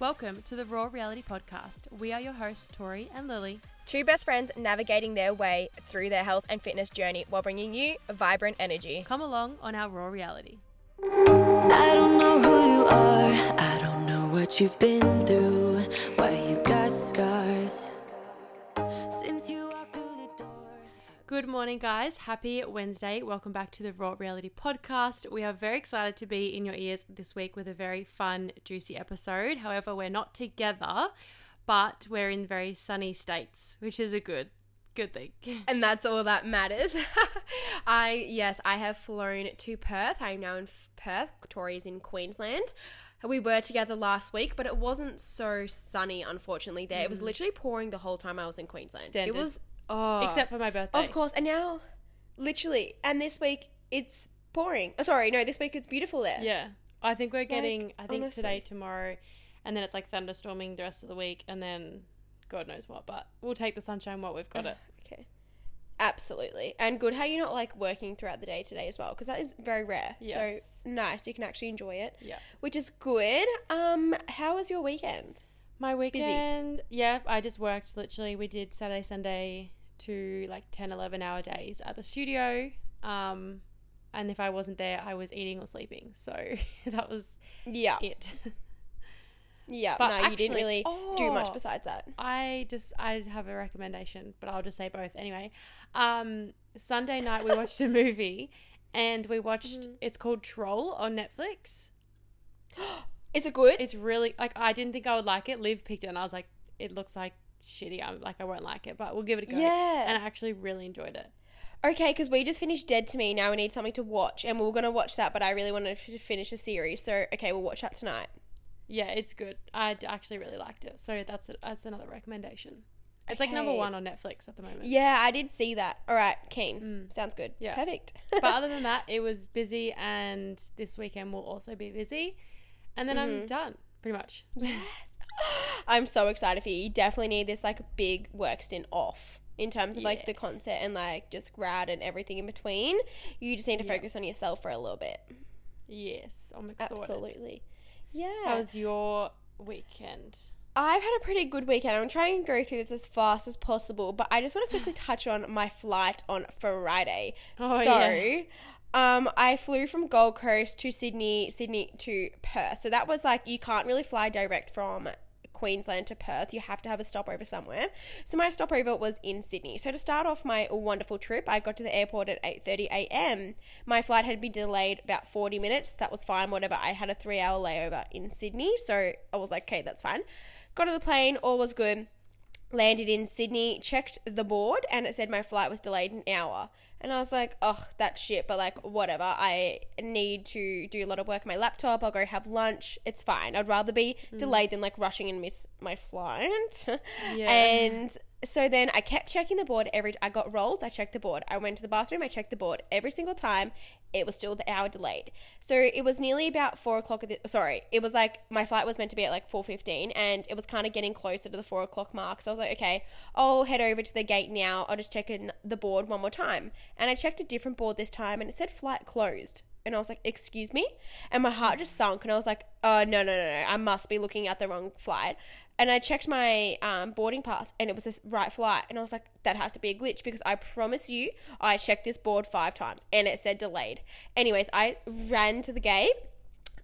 Welcome to the Raw Reality Podcast. We are your hosts, Tori and Lily. Two best friends navigating their way through their health and fitness journey while bringing you vibrant energy. Come along on our Raw Reality. I don't know who you are. I don't know what you've been through. Good morning, guys. Happy Wednesday. Welcome back to the Raw Reality Podcast. We are very excited to be in your ears this week with a very fun, juicy episode. However, we're not together, but we're in very sunny states, which is a good, good thing. And that's all that matters. I, yes, I have flown to Perth. I'm now in Perth. Tori's in Queensland. We were together last week, but it wasn't so sunny, unfortunately, there. It was literally pouring the whole time I was in Queensland. Mm. Standard. It was, oh. Except for my birthday. Of course. And now, literally, and this week it's pouring. Oh, sorry, no, this week it's beautiful there. Yeah. I think we're getting, I think honestly. today, tomorrow, and then it's like thunderstorming the rest of the week, and then God knows what. But we'll take the sunshine while we've got it. Okay. Absolutely. And good how you're not like working throughout the day today as well, because that is very rare. Yes. So nice. You can actually enjoy it. Yeah. Which is good. Um, how was your weekend? My weekend, yeah, I just worked literally. We did Saturday, Sunday to like 10, 11 hour days at the studio. Um, and if I wasn't there, I was eating or sleeping. So that was Yeah. it. Yeah. But no, you didn't actually- really do much oh. besides that. I just, I have a recommendation, but I'll just say both anyway. Um, Sunday night, we watched a movie and we watched, Mm-hmm. it's called Troll on Netflix. Is it good? It's really, like, I didn't think I would like it. Liv picked it and I was like, it looks like shitty. I'm like, I won't like it, but we'll give it a go. Yeah. And I actually really enjoyed it. Okay, because we just finished Dead to Me. Now we need something to watch, and we were gonna watch that, but I really wanted to finish a series. So okay, we'll watch that tonight. Yeah, it's good. I actually really liked it. So that's a, that's another recommendation. It's like number one on Netflix at the moment. Yeah, I did see that. All right, keen. Mm. Sounds good. Yeah. Perfect. but other than that, it was busy, and this weekend will also be busy, and then I'm mm-hmm. done pretty much. I'm so excited for you. You definitely need this like big work stint off in terms of like the concert and like just grad and everything in between. You just need to Yeah. focus on yourself for a little bit. Yes, I'm excited. Absolutely. Yeah. How was your weekend? I've had a pretty good weekend. I'm trying to go through this as fast as possible, but I just want to quickly touch on my flight on Friday. Oh, so, yeah. um, I flew from Gold Coast to Sydney, Sydney to Perth. So that was like you can't really fly direct from Queensland to Perth. You have to have a stopover somewhere. So my stopover was in Sydney. So to start off my wonderful trip, I got to the airport at 8:30 a.m. My flight had been delayed about 40 minutes. That was fine, whatever. I had a 3-hour layover in Sydney, so I was like, "Okay, that's fine." Got on the plane, all was good. Landed in Sydney, checked the board, and it said my flight was delayed an hour. And I was like, oh, that's shit, but like, whatever. I need to do a lot of work on my laptop. I'll go have lunch. It's fine. I'd rather be mm. delayed than like rushing and miss my flight. Yeah. And so then I kept checking the board every I got rolled, I checked the board. I went to the bathroom, I checked the board. Every single time it was still the hour delayed. So it was nearly about four o'clock the, sorry, it was like my flight was meant to be at like four fifteen and it was kind of getting closer to the four o'clock mark. So I was like, okay, I'll head over to the gate now. I'll just check in the board one more time. And I checked a different board this time and it said flight closed. And I was like, excuse me? And my heart just sunk and I was like, oh, no, no, no, no. I must be looking at the wrong flight. And I checked my um, boarding pass and it was this right flight. And I was like, that has to be a glitch because I promise you, I checked this board five times and it said delayed. Anyways, I ran to the gate.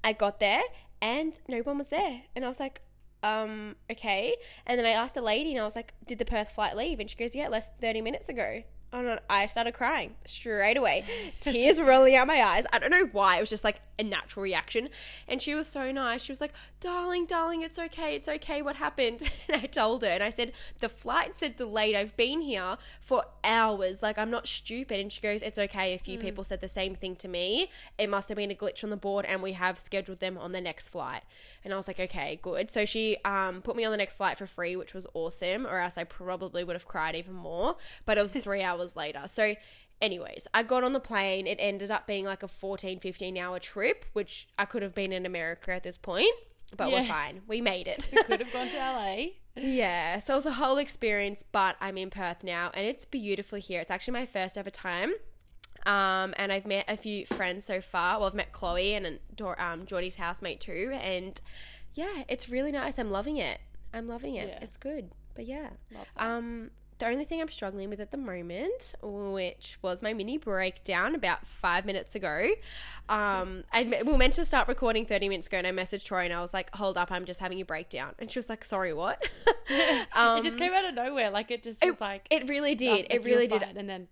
I got there and no one was there. And I was like, um, okay. And then I asked a lady and I was like, did the Perth flight leave? And she goes, yeah, less than 30 minutes ago. And I started crying straight away. Tears were rolling out my eyes. I don't know why. It was just like a natural reaction. And she was so nice. She was like, darling, darling, it's okay. It's okay. What happened? And I told her and I said, the flight said delayed. I've been here for hours. Like, I'm not stupid. And she goes, it's okay. A few people said the same thing to me. It must have been a glitch on the board and we have scheduled them on the next flight. And I was like, okay, good. So she um, put me on the next flight for free, which was awesome, or else I probably would have cried even more. But it was three hours later. So, anyways, I got on the plane. It ended up being like a 14, 15 hour trip, which I could have been in America at this point. But we're fine. We made it. Could have gone to LA. Yeah, so it was a whole experience, but I'm in Perth now and it's beautiful here. It's actually my first ever time. Um, and I've met a few friends so far. Well, I've met Chloe and Dor- um, Geordie's housemate too. And yeah, it's really nice. I'm loving it. I'm loving it. Yeah. It's good. But yeah. Um, the only thing I'm struggling with at the moment, which was my mini breakdown about five minutes ago, um, I we were meant to start recording 30 minutes ago, and I messaged Tori and I was like, "Hold up, I'm just having a breakdown," and she was like, "Sorry, what?" um, it just came out of nowhere. Like it just it, was like It really did. it really did. and then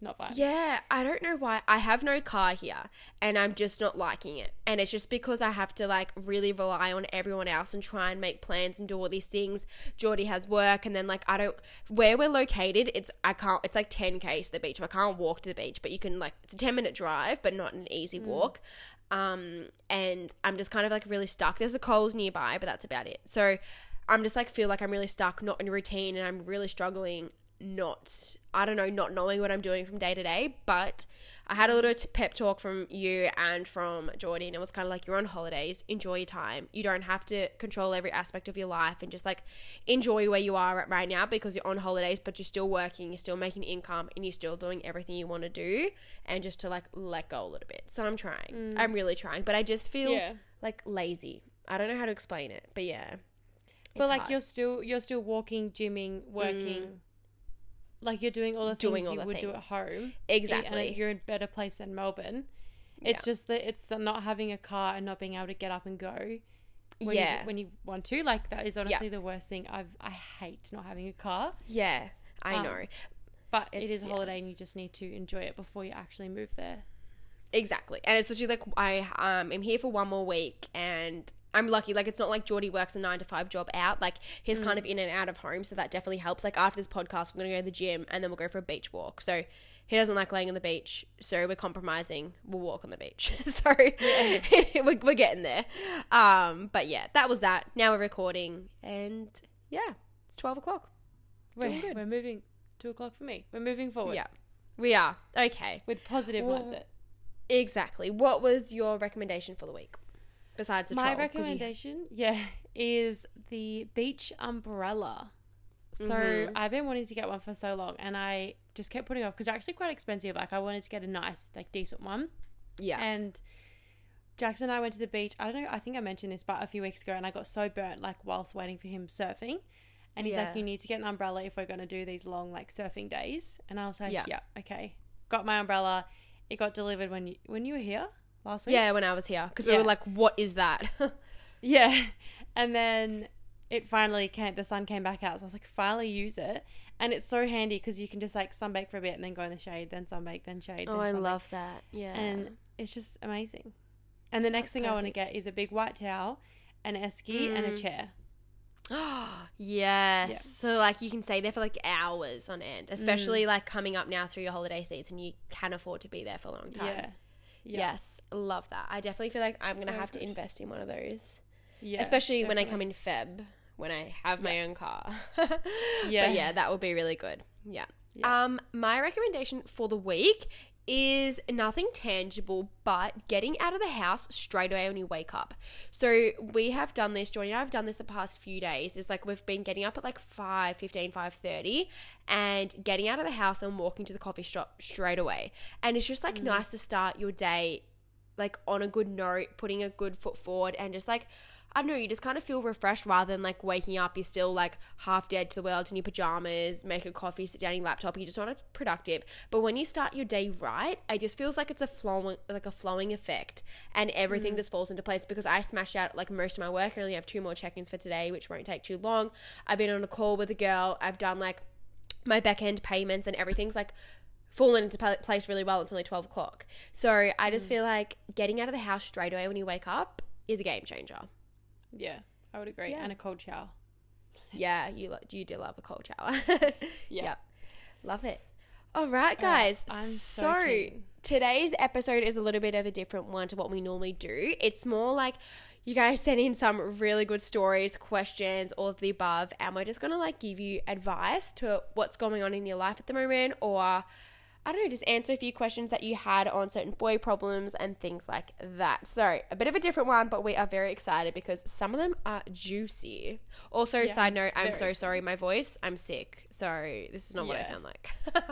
not fine. Yeah, I don't know why. I have no car here and I'm just not liking it. And it's just because I have to like really rely on everyone else and try and make plans and do all these things. Geordie has work and then like I don't where we're located, it's I can't it's like 10k to the beach. I can't walk to the beach, but you can like it's a 10 minute drive, but not an easy walk. Um and I'm just kind of like really stuck. There's a Coles nearby, but that's about it. So I'm just like feel like I'm really stuck, not in routine, and I'm really struggling not I don't know, not knowing what I'm doing from day to day. But I had a little t- pep talk from you and from Jordan. it was kind of like you're on holidays, enjoy your time. You don't have to control every aspect of your life, and just like enjoy where you are at right now because you're on holidays, but you're still working, you're still making income, and you're still doing everything you want to do, and just to like let go a little bit. So I'm trying. Mm. I'm really trying, but I just feel Yeah. like lazy. I don't know how to explain it, but yeah. But like hard. you're still you're still walking, gymming, working. Mm. Like you're doing all the Doing things all you would do at home. exactly. And you're in a better place than Melbourne. It's just that it's not having a car and not being able to get up and go. When yeah. You, when you want to, like that is honestly the worst thing. I've I hate not having a car, yeah, I Um, know. but it It's- is a yeah. holiday and you just need to enjoy it before you actually move there. Exactly. And it's literally like I um am here for one more week and I'm lucky. Like it's not like Geordie works a nine to five job out. Like he's kind of in and out of home, so that definitely helps. Like after this podcast, we're gonna go to the gym and then we'll go for a beach walk. So he doesn't like laying on the beach, so we're compromising. We'll walk on the beach. so we're, we're getting there. Um, but yeah, that was that. Now we're recording, and yeah, it's twelve o'clock. We're, we're moving two o'clock for me. We're moving forward. Yeah, we are okay. With positive Well, mindset. Exactly. What was your recommendation for the week? Besides the My troll, you- recommendation, yeah, is the beach umbrella. So Mhm. I've been wanting to get one for so long, and I just kept putting off because they're actually quite expensive. Like I wanted to get a nice, like decent one, yeah. and Jackson and I went to the beach. I don't know. I think I mentioned this, but a few weeks ago, and I got so burnt, like whilst waiting for him surfing. And he's Yeah. like, "You need to get an umbrella if we're going to do these long like surfing days." And I was like, Yeah. "Yeah, okay." Got my umbrella. It got delivered when you when you were here last week. Yeah, when I was here, because we Yeah. were like, "What is that?" Yeah. And then it finally came, the sun came back out. So I was like, finally use it. And it's so handy because you can just like sunbake for a bit and then go in the shade, then sunbake, then shade. oh, then I sunbake. love that. Yeah. And it's just amazing. And the next thing I want to perfect. get is a big white towel, an esky, and a Mm. chair. yes. Yeah. So like you can stay there for like hours on end, especially like coming up now through your holiday season. You can afford to be there for a long time. Yeah. Yeah. Yes, love that. I definitely feel like I'm gonna So have to invest in one of those, Yeah. especially when I come in Feb when I have my own car. Yeah. But yeah, that would be really good. Yeah. Yeah. Um, my recommendation for the week is nothing tangible, but getting out of the house straight away when you wake up. So we have done this, Jordan and I have done this the past few days. It's like we've been getting up at like 5, 15, 5.30 and getting out of the house and walking to the coffee shop straight away. And it's just like mm. nice to start your day like on a good note, putting a good foot forward and just like I don't know, you just kind of feel refreshed rather than like waking up, you're still like half dead to the world in your pajamas, make a coffee, sit down on your laptop, you're just not productive. But when you start your day right, it just feels like it's a flowing like a flowing effect and everything mm. just falls into place because I smashed out like most of my work. I only have two more check-ins for today, which won't take too long. I've been on a call with a girl, I've done like my back end payments and everything's like fallen into place really well. It's only 12 o'clock. So I just mm. feel like getting out of the house straight away when you wake up is a game changer. Yeah. I would agree. Yeah. And a cold shower. Yeah, you lo- you do love a cold shower. Yeah. Yep. Love it. All right, guys. I'm so so today's episode is a little bit of a different one to what we normally do. It's more like you guys sent in some really good stories, questions, all of the above, and we're just gonna like give you advice to what's going on in your life at the moment, or I don't know, just answer a few questions that you had on certain boy problems and things like that. So, a bit of a different one, but we are very excited because some of them are juicy. Also, Yeah, side note, I'm so sorry, my voice, I'm sick. So, this is not what I sound like.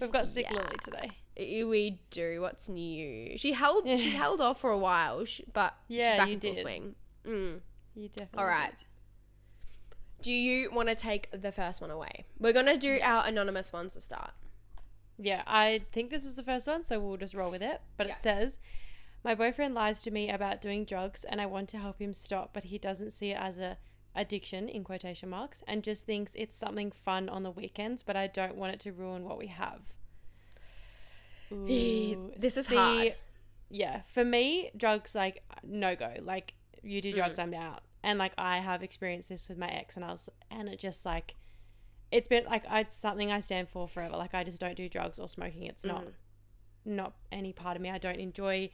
We've got sick Yeah. Lily today. we do. What's new? She held she held off for a while, but she's Yeah, back you in full did. swing. Mm. You definitely. All right. did. Do you want to take the first one away? We're gonna do our anonymous ones to start. Yeah, I think this is the first one, so we'll just roll with it. But Yeah. it says, "My boyfriend lies to me about doing drugs, and I want to help him stop, but he doesn't see it as a addiction in quotation marks, and just thinks it's something fun on the weekends. But I don't want it to ruin what we have." Ooh, This is hard. Yeah, for me, drugs like no go. Like you do Mm. drugs, I'm out. And like I have experienced this with my ex, and I was, and it just like, it's been like it's something I stand for forever. Like I just don't do drugs or smoking. It's not, Mm. not any part of me. I don't enjoy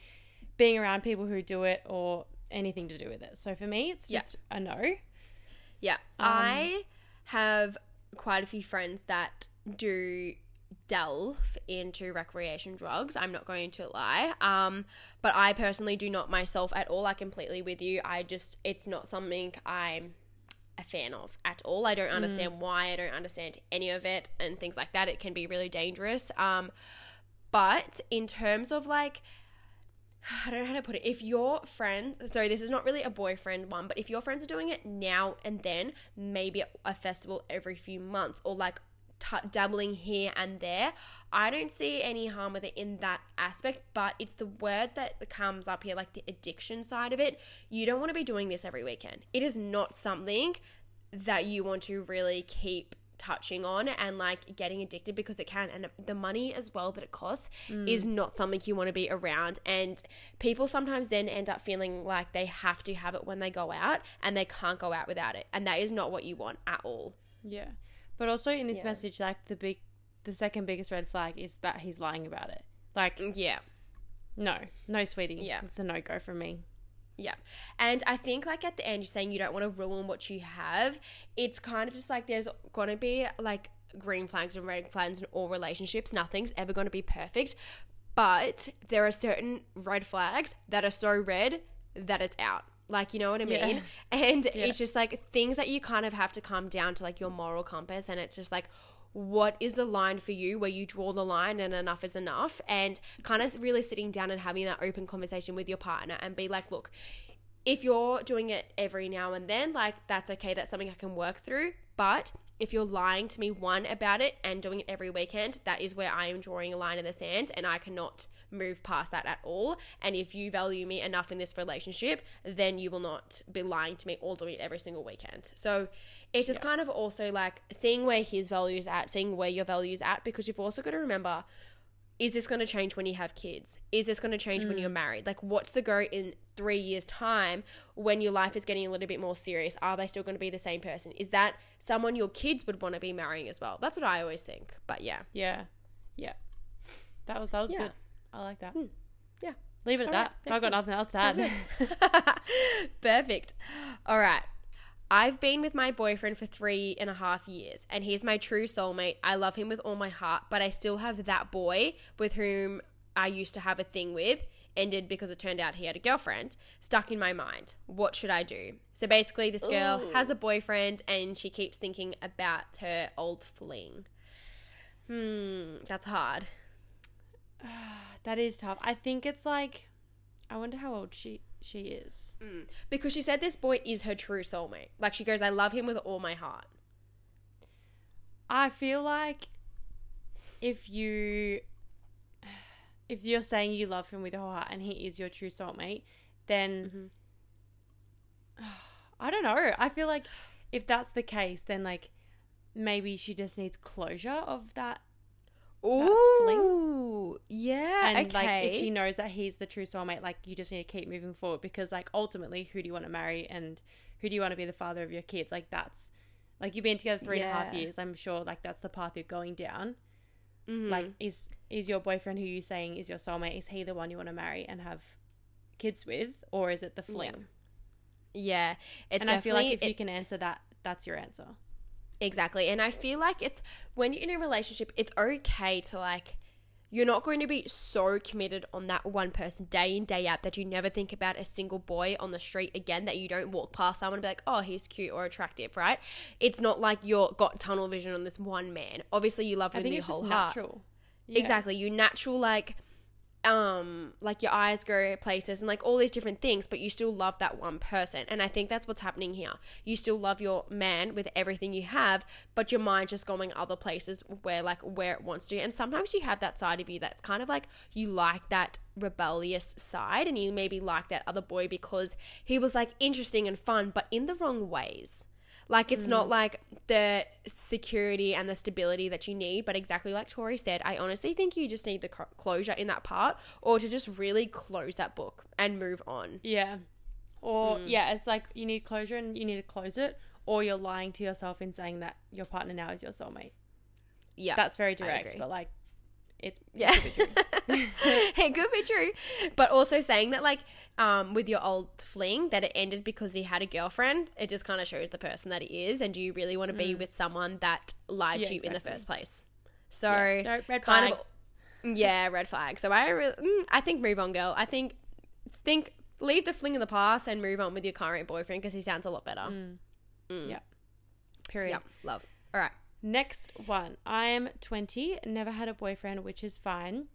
being around people who do it or anything to do with it. So for me, it's Yeah. just a no. Yeah. Um, I have quite a few friends that do delve into recreation drugs. I'm not going to lie. Um, but I personally do not myself at all. I completely with you. I just it's not something I'm a fan of at all. I don't understand why. I don't understand any of it and things like that. It can be really dangerous. Um, but in terms of like I don't know how to put it. If your friends, sorry, this is not really a boyfriend one, but if your friends are doing it now and then, maybe at a festival every few months or like t- dabbling here and there, I don't see any harm with it in that aspect. But it's the word that comes up here, like the addiction side of it. You don't want to be doing this every weekend. It is not something that you want to really keep touching on and like getting addicted because it can and the money as well that it costs mm. is not something you want to be around and people sometimes then end up feeling like they have to have it when they go out and they can't go out without it and that is not what you want at all Yeah, but also in this Yeah. message, like the big, the second biggest red flag is that he's lying about it. Like mm, yeah no, no, sweetie. Yeah. it's a no go for me. Yeah. And I think like at the end you're saying you don't want to ruin what you have. It's kind of just like there's going to be like green flags and red flags in all relationships. Nothing's ever going to be perfect. But there are certain red flags that are so red that it's out. Like, you know what I Yeah. mean? And it's just like things that you kind of have to come down to like your moral compass. And it's just like what is the line for you where you draw the line and enough is enough? And kind of really sitting down and having that open conversation with your partner and be like look if you're doing it every now and then like that's okay. That's something i can work through. But if you're lying to me one about it and doing it every weekend that is where i am drawing a line in the sand and i cannot move past that at all. And if you value me enough in this relationship then you will not be lying to me or doing it every single weekend. So it's just kind of also like seeing where his values at seeing where your values at because you've also got to remember is this going to change when you have kids? Is this going to change when mm. you're married? Like, what's the go in three years' time when your life is getting a little bit more serious? Are they still going to be the same person? Is that someone your kids would want to be marrying as well? That's what I always think. But yeah. Yeah, yeah. That was that was Yeah. good. I like that. Hmm. Yeah. Leave it at All that. I've got nothing else to Sounds add. Perfect. All right. I've been with my boyfriend for three and a half years, and he's my true soulmate. I love him with all my heart, but I still have that boy with whom I used to have a thing with, ended because it turned out he had a girlfriend, stuck in my mind. What should I do? So basically, this girl has a boyfriend, and she keeps thinking about her old fling. Hmm, that's hard. that is tough. I think it's like, I wonder how old she she is. Mm. Because she said this boy is her true soulmate. Like she goes, I love him with all my heart. I feel like if you if you're saying you love him with your heart and he is your true soulmate, then mm-hmm. I don't know. I feel like if that's the case, then like maybe she just needs closure of that Ooh, yeah. and okay. like if she knows that he's the true soulmate like you just need to keep moving forward because like ultimately who do you want to marry and who do you want to be the father of your kids like that's like you've been together three and a half Yeah. years i'm sure like that's the path you're going down Mhm. like is is your boyfriend who you're saying is your soulmate is he the one you want to marry and have kids with or is it the fling yeah, it's and i feel like if you can answer that that's your answer exactly, and I feel like it's when you're in a relationship, it's okay to like. You're not going to be so committed on that one person day in, day out that you never think about a single boy on the street again, that you don't walk past someone and be like, oh, he's cute or attractive, right? It's not like you're got tunnel vision on this one man. Obviously, you love him with your whole just heart. natural Yeah. Exactly. You natural like um like your eyes go places and like all these different things but you still love that one person. And i think that's what's happening here. You still love your man with everything you have but your mind just going other places where like where it wants to. And sometimes you have that side of you that's kind of like you like that rebellious side and you maybe like that other boy because he was like interesting and fun but in the wrong ways like it's not mm. like the security and the stability that you need, but exactly like Tori said, I honestly think you just need the cl- closure in that part, or to just really close that book and move on. Yeah. Or mm. yeah, it's like you need closure and you need to close it, or you're lying to yourself in saying that your partner now is your soulmate. Yeah, That's very direct, but like it's yeah, it could be true, but also saying that like um with your old fling that it ended because he had a girlfriend, it just kind of shows the person that he is, and do you really want to be with someone that lied Yeah, to you in the first place? So no red kind flags. of yeah, red flag. So I re- mm, I think move on, girl. I think think leave the fling in the past and move on with your current boyfriend because he sounds a lot better. yeah. Period. Yeah, love. All right. Next one. I am 20, never had a boyfriend, which is fine.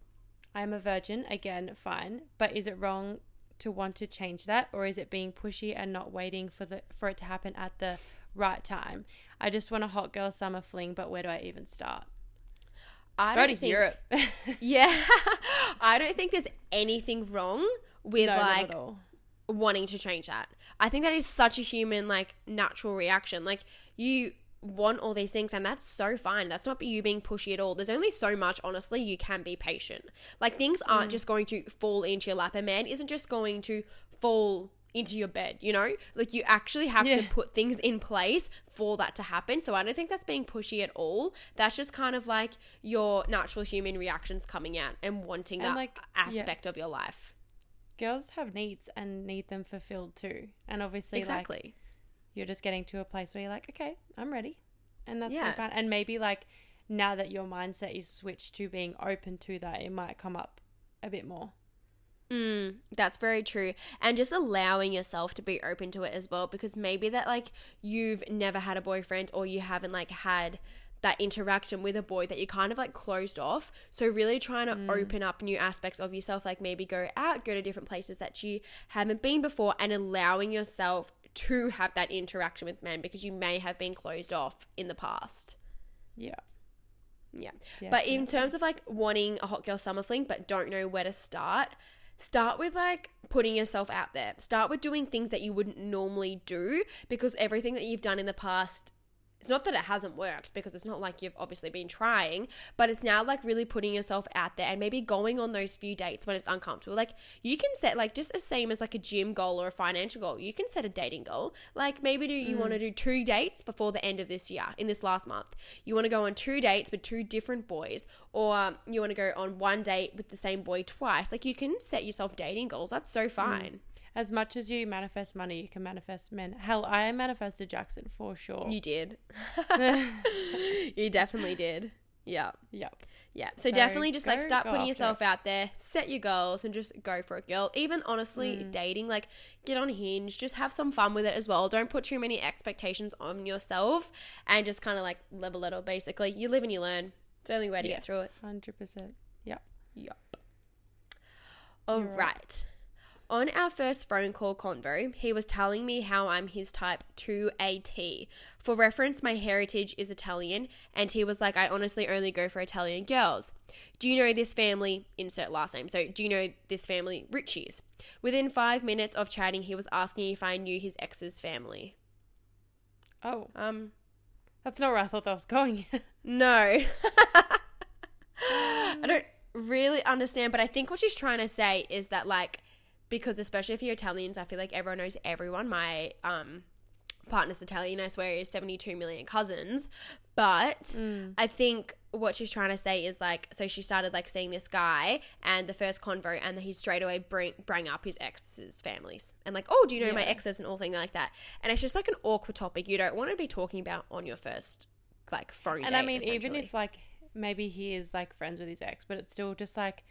I am a virgin, again, fine. But is it wrong to want to change that or is it being pushy and not waiting for the for it to happen at the right time? I just want a hot girl summer fling, but where do I even start? I Go don't to think, Europe. Yeah, I don't think there's anything wrong with no, like wanting to change that. I think that is such a human, like, natural reaction. Like, you want all these things, and that's so fine. That's not you being pushy at all. There's only so much, honestly, you can be patient. Like, things aren't mm. just going to fall into your lap. A man isn't just going to fall into your bed, you know? Like, you actually have to put things in place for that to happen. So, I don't think that's being pushy at all. That's just kind of like your natural human reactions coming out and wanting And, that like, yeah. aspect of your life. Girls have needs and need them fulfilled too. And obviously like Exactly. You're just getting to a place where you're like, okay, I'm ready. And that's Yeah. so fun. And maybe like now that your mindset is switched to being open to that, it might come up a bit more. Mm, that's very true. And just allowing yourself to be open to it as well because maybe that like you've never had a boyfriend or you haven't like had that interaction with a boy that you kind of like closed off. So really trying to open up new aspects of yourself like maybe go out, go to different places that you haven't been before and allowing yourself to have that interaction with men because you may have been closed off in the past. Yeah. Yeah. But in terms of like wanting a hot girl summer fling but don't know where to start, start with like putting yourself out there. Start with doing things that you wouldn't normally do because everything that you've done in the past it's not that it hasn't worked because it's not like you've obviously been trying, but it's now like really putting yourself out there and maybe going on those few dates when it's uncomfortable. Like you can set like just the same as like a gym goal or a financial goal. You can set a dating goal. Like maybe do you want to mm. do two dates before the end of this year in this last month. You want to go on two dates with two different boys or you want to go on one date with the same boy twice. Like you can set yourself dating goals. That's so mm. fine. As much as you manifest money, you can manifest men. Hell, I manifested Jackson for sure. You did. you definitely did. Yeah. yep. Yeah. So, So definitely just like start putting yourself out there, set your goals, and just go for it, girl. Even honestly, mm. dating, like get on Hinge, just have some fun with it as well. Don't put too many expectations on yourself and just kind of like live a little basically. You live and you learn. It's the only way to Yeah. get through it. 100%. Yep. Yep. All right. right. On our first phone call convo, he was telling me how I'm his type 2AT. For reference, my heritage is Italian, and he was like, I honestly only go for Italian girls. Do you know this family? Insert last name. So, do you know this family? Richie's. Within five minutes of chatting, he was asking if I knew his ex's family. Oh, Um, that's not where I thought that was going. No. I don't really understand, but I think what she's trying to say is that like because especially if you're Italians, I feel like everyone knows everyone. My um partner's Italian, I swear he has 72 million cousins. But I think what she's trying to say is like, so she started like seeing this guy and the first convo, and he straight away bring bring up his ex's families and like, oh, do you know my Yeah. exes and all things like that. And it's just like an awkward topic you don't want to be talking about on your first like phone and date. I mean, even if like maybe he is like friends with his ex, but it's still just like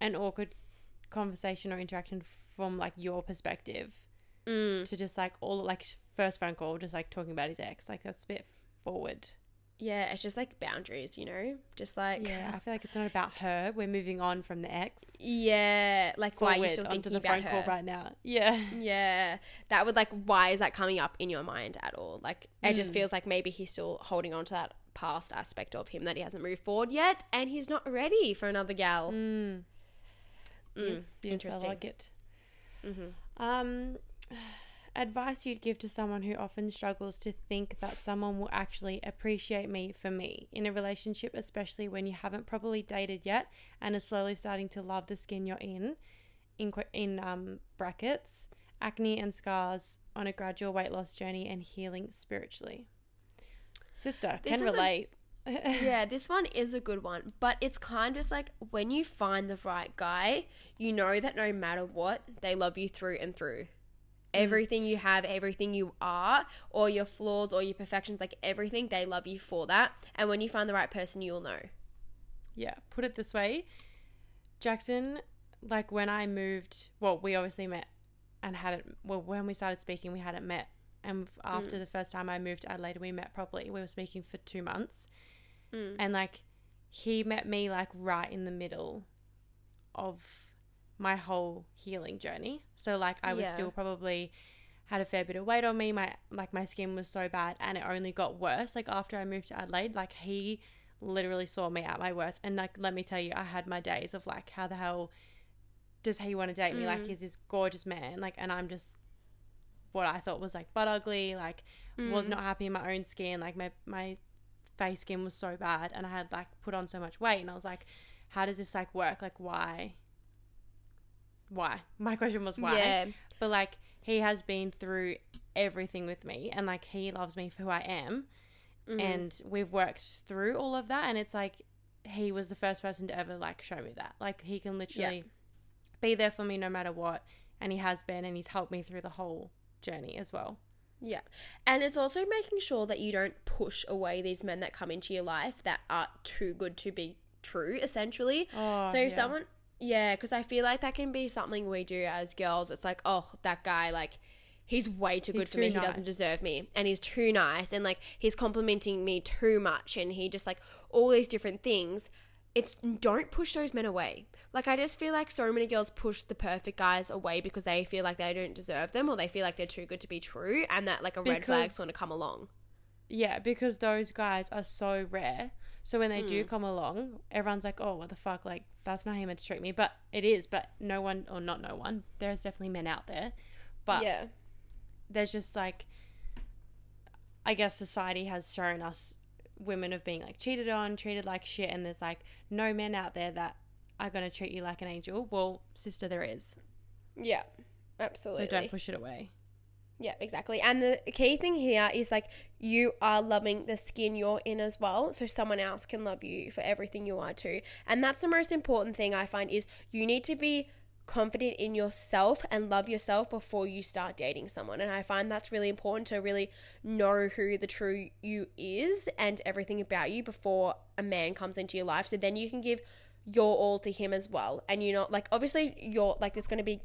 an awkward conversation or interaction from like your perspective Mm. to just like all like first phone call, just like talking about his ex. Like that's a bit forward. yeah, it's just like boundaries, you know? Just like Yeah, I feel like it's not about her. We're moving on from the ex. Yeah, like why are you still thinking the about phone call her? right now. Yeah. Yeah, that would like why is that coming up in your mind at all? Like it just Mm. feels like maybe he's still holding on to that past aspect of him that he hasn't moved forward yet, and he's not ready for another gal. Mm. Mm, Yes, yes, interesting. I like it. Mhm. Um, advice you'd give to someone who often struggles to think that someone will actually appreciate me for me in a relationship, especially when you haven't properly dated yet and are slowly starting to love the skin you're in. In in um brackets, acne and scars on a gradual weight loss journey and healing spiritually. Sister This can is a- relate. Yeah, this one is a good one, but it's kind of just like when you find the right guy, you know that no matter what, they love you through and through. Mm. Everything you have, everything you are, or your flaws or your perfections, like everything, they love you for that. And when you find the right person, you'll know. Yeah, put it this way Jackson, like when I moved, well, we obviously met and hadn't, well, when we started speaking, we hadn't met. And after mm. the first time I moved to Adelaide, we met properly. We were speaking for two months. Mm. And like, he met me like right in the middle of my whole healing journey. So, like, I was Yeah. still probably had a fair bit of weight on me. My, like, my skin was so bad and it only got worse. Like, after I moved to Adelaide, like, he literally saw me at my worst. And like, let me tell you, I had my days of like, how the hell does he want to date me? Like, Mm. he's this gorgeous man. Like, and I'm just what I thought was like butt ugly. Like, was Mm. not happy in my own skin. Like, my my face skin was so bad, and I had like put on so much weight. And I was like, how does this like work? Like, why? Why? My question was why. Yeah. But like, he has been through everything with me, and like, he loves me for who I am Mhm. and we've worked through all of that and it's like he was the first person to ever like show me that like he can literally be there for me no matter what and he has been and he's helped me through the whole journey as well Yeah. And it's also making sure that you don't push away these men that come into your life that are too good to be true, essentially. oh so if someone, yeah, because I feel like that can be something we do as girls. It's like, oh, that guy, like, he's way too good He's for me. too He doesn't deserve me. And he's too nice. And, like, he's complimenting me too much. And he just, like, all these different things. It's don't push those men away. Like, I just feel like so many girls push the perfect guys away because they feel like they don't deserve them or they feel like they're too good to be true and that, like, a red flag's to come along. yeah because those guys are so rare so when they Mm. do come along everyone's like oh what the fuck like that's not how meant to treat me but it is but no one or not no one there's definitely men out there but yeah. there's just like I guess society has shown us women of being like cheated on, treated like shit, and there's like no men out there that are gonna treat you like an angel. Well, sister, there is. Yeah. Absolutely. So don't push it away. Yeah, exactly. And the key thing here is like you are loving the skin you're in as well, so someone else can love you for everything you are too. And that's the most important thing I find is you need to be confident in yourself and love yourself before you start dating someone. And I find that's really important to really know who the true you is and everything about you before a man comes into your life. So then you can give your all to him as well. And you're not like obviously you're like there's gonna be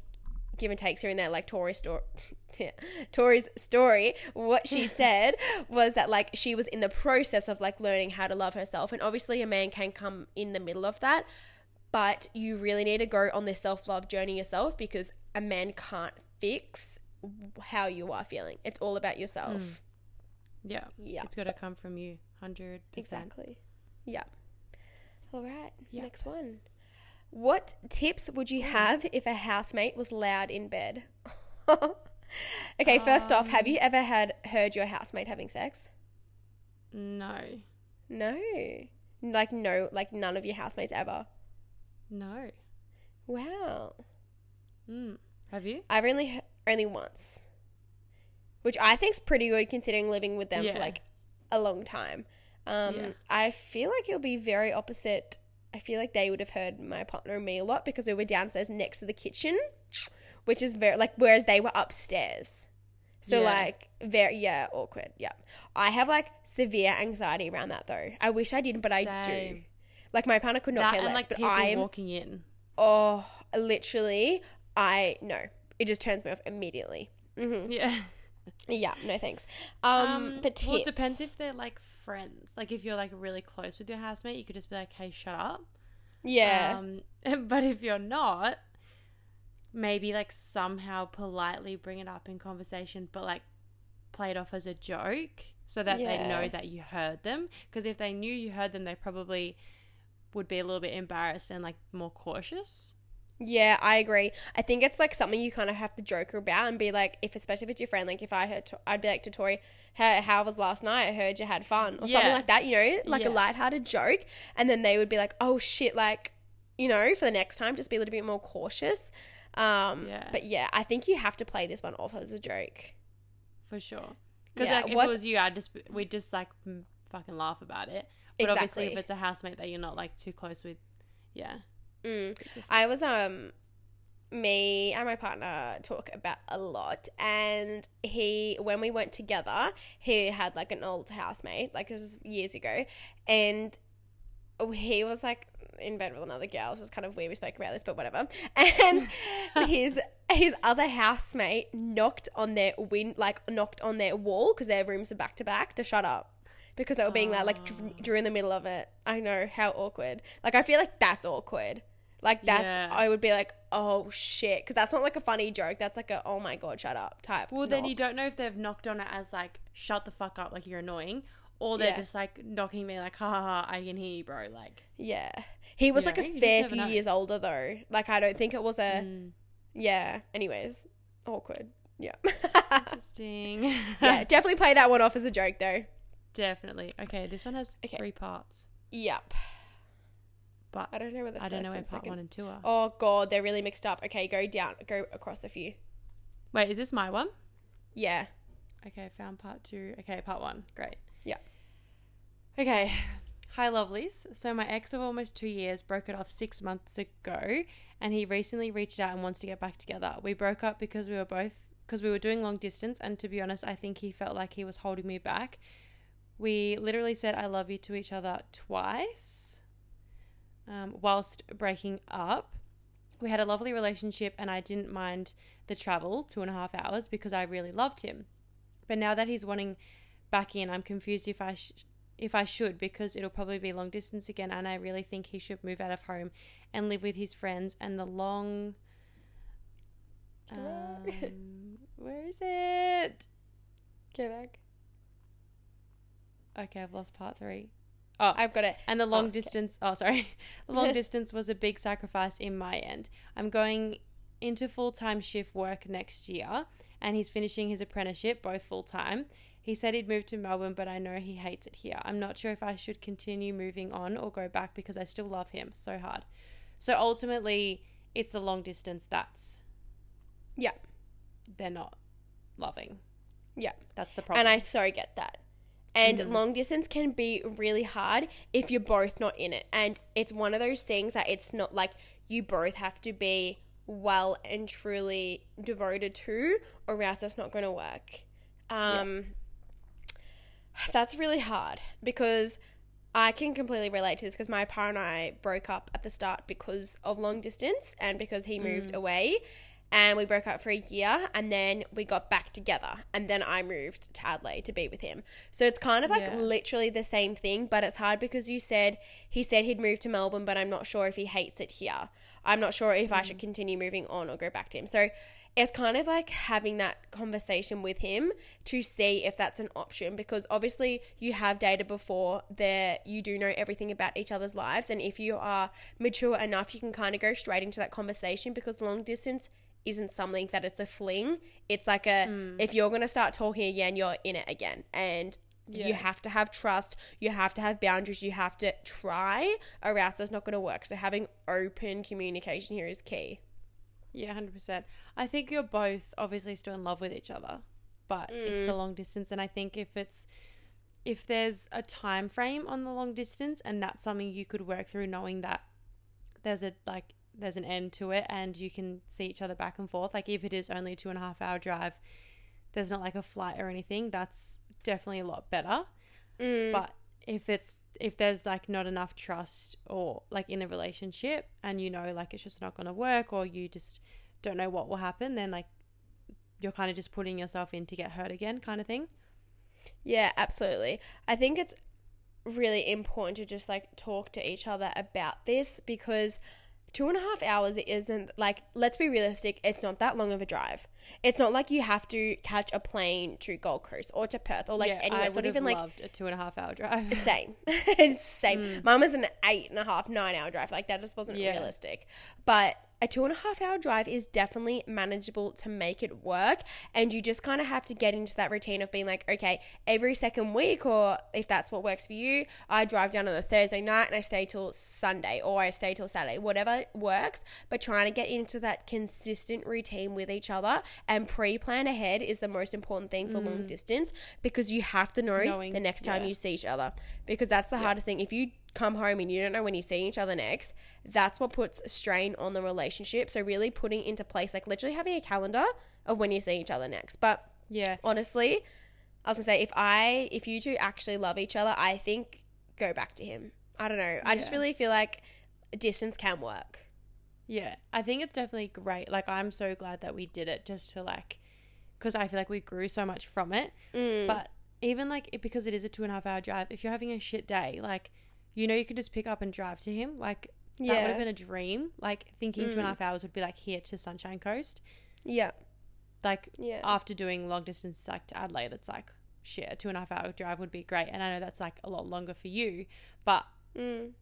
give and takes here and there, like Tori's story. yeah. Tori's story, what she said was that like she was in the process of like learning how to love herself, and obviously a man can come in the middle of that, but you really need to go on this self love journey yourself because a man can't fix how you are feeling. It's all about yourself. Mm. Yeah. Yeah, It's gotta come from you. Hundred percent. exactly. Yeah. All right. Yeah. Next one. What tips would you have if a housemate was loud in bed? okay, first off, have you um. ever had heard your housemate having sex? No. No. Like no, like none of your housemates ever. No. Wow. Mm. Have you? I've only only once, which I think's pretty good considering living with them Yeah. for like a long time. Um, Yeah. I feel like it'll be very opposite. I feel like they would have heard my partner and me a lot because we were downstairs next to the kitchen, which is very like whereas they were upstairs. So Yeah. like very yeah awkward yeah. I have like severe anxiety around that though. I wish I didn't, but I do. Like my partner could not that care and less, like but people I'm walking in. oh literally I no it just turns me off immediately. hmm Yeah. Yeah, no thanks. Um, but tips. well, it depends if they're like friends. Like if you're like really close with your housemate, you could just be like, "Hey, shut up." yeah, Um, but if you're not, maybe like somehow politely bring it up in conversation, but like play it off as a joke so that they know that you heard them. Because if they knew you heard them, they probably would be a little bit embarrassed and like more cautious. yeah, I agree. I think it's like something you kind of have to joke about and be like, if especially if it's your friend, like if I heard, to, I'd be like to Tori, how, how was last night? I heard you had fun or something like that. You know, like a Yeah. lighthearted joke, and then they would be like, oh shit, like you know, for the next time, just be a little bit more cautious. Um, Yeah. but yeah, I think you have to play this one off as a joke. For sure. Because Yeah, like, if it was you, I'd just we'd just like fucking laugh about it. But obviously, if it's a housemate that you're not like too close with, yeah, Mm. I was um me and my partner talk about a lot and he when we went together he had like an old housemate like this was years ago and he was like in bed with another girl which is kind of weird we spoke about this but whatever. And his his other housemate knocked on their win like knocked on their wall because their rooms are back to back to shut up because they were being loud like dr- during the middle of it. I know how awkward. Like i feel like that's awkward. Like that's Yeah. i would be like oh shit. Because that's not like a funny joke. That's like a oh my god shut up type Well, then you don't know if they've knocked on it as like shut the fuck up, like you're annoying, or they're Yeah. just like knocking me like ha ha ha, I can hear you, bro. Like, yeah. He was like know, a you fair few years older though. Like i don't think it was a mm, yeah. Anyways awkward. Yeah. Interesting. yeah definitely play that one off as a joke though definitely. Okay, this one has Okay. three parts, yep but i don't know where the I don't know first where part second one and two are. oh god they're really mixed up okay go down go across a few Wait, is this my one? yeah Okay, found part two. Okay, part one. Great. Yeah. Okay. Hi, lovelies. So, my ex of almost two years broke it off six months ago, and he recently reached out and wants to get back together. We broke up because we were both because we were doing long distance, and to be honest, I think he felt like he was holding me back. We literally said "I love you" to each other twice, um, whilst breaking up. We had a lovely relationship, and I didn't mind the travel two and a half hours because I really loved him. But now that he's wanting back in, I'm confused if I sh- if I should because it'll probably be long distance again, and I really think he should move out of home and live with his friends. And the long, um, where is it? back Okay, I've lost part three. Oh, i've got it and the long oh, okay. distance, oh, sorry. The long distance was a big sacrifice in my end. I'm going into full time shift work next year, and he's finishing his apprenticeship, both full time. He said he'd move to Melbourne, but I know he hates it here. I'm not sure if I should continue moving on or go back because I still love him so hard. So ultimately, it's the long distance that's yeah they're not loving. yeah That's the problem. And I so get that. And Mhm. long distance can be really hard if you're both not in it. And it's one of those things that it's not like you both have to be well and truly devoted to, or else it's not going to work. Um, That's really hard because I can completely relate to this because my partner and I broke up at the start because of long distance and because he moved away. And we broke up for a year and then we got back together. And then I moved to Adelaide to be with him. So it's kind of like Yeah. literally the same thing, but it's hard because you said he said he'd move to Melbourne, but I'm not sure if he hates it here. I'm not sure if I should mm. continue moving on or go back to him. So it's kind of like having that conversation with him to see if that's an option because obviously you have dated before that you do know everything about each other's lives and if you are mature enough you can kind of go straight into that conversation because long distance isn't something that it's a fling. It's like a if you're going to start talking again you're in it again. And you have to have trust. You have to have boundaries. You have to try or else it's not going to work. So having open communication here is key. Yeah, hundred percent. I think you're both obviously still in love with each other, but it's Mm. the long distance, and I think if it's if there's a time frame on the long distance, and that's something you could work through, knowing that there's a like there's an end to it, and you can see each other back and forth. Like if it is only a two and a half hour drive, there's not like a flight or anything. That's definitely a lot better. Mm. But if it's if there's like not enough trust or like in the relationship and you know like it's just not going to work or you just don't know what will happen then like you're kind of just putting yourself in to get hurt again, kind of thing. Yeah, absolutely. I think it's really important to just like talk to each other about this because two and a half hours isn't like let's be realistic it's not that long of a drive. It's not like you have to catch a plane to gold coast or to perth or like yeah, anywhere. I it's would not have even like loved a two and a half hour drive. same. It's same hmm. mine was an eight and a half nine hour drive. Like that just wasn't Yeah. realistic. But a two and a half hour drive is definitely manageable to make it work and you just kind of have to get into that routine of being like okay every second week or if that's what works for you i drive down on a thursday night and i stay till sunday or i stay till saturday whatever works but trying to get into that consistent routine with each other and pre-plan ahead is the most important thing for long distance because you have to know Mm. Knowing- the next time yeah. you see each other because that's the hardest thing if you come home and you don't know when you see each other next that's what puts strain on the relationship so really putting into place like literally having a calendar of when you see each other next but yeah. honestly i was gonna say if i if you two actually love each other i think go back to him i don't know i just really feel like distance can work Yeah, I think it's definitely great. Like, I'm so glad that we did it just to like, because I feel like we grew so much from it. Mm. But even like, it, because it is a two and a half hour drive, if you're having a shit day, like, you know, you can just pick up and drive to him. Like, that would have been a dream. Like, thinking two and a Mm. half hours would be like here to Sunshine Coast. yeah Like, yeah after doing long distance, like to Adelaide, it's like, shit, a two and a half hour drive would be great. And I know that's like a lot longer for you. But mm.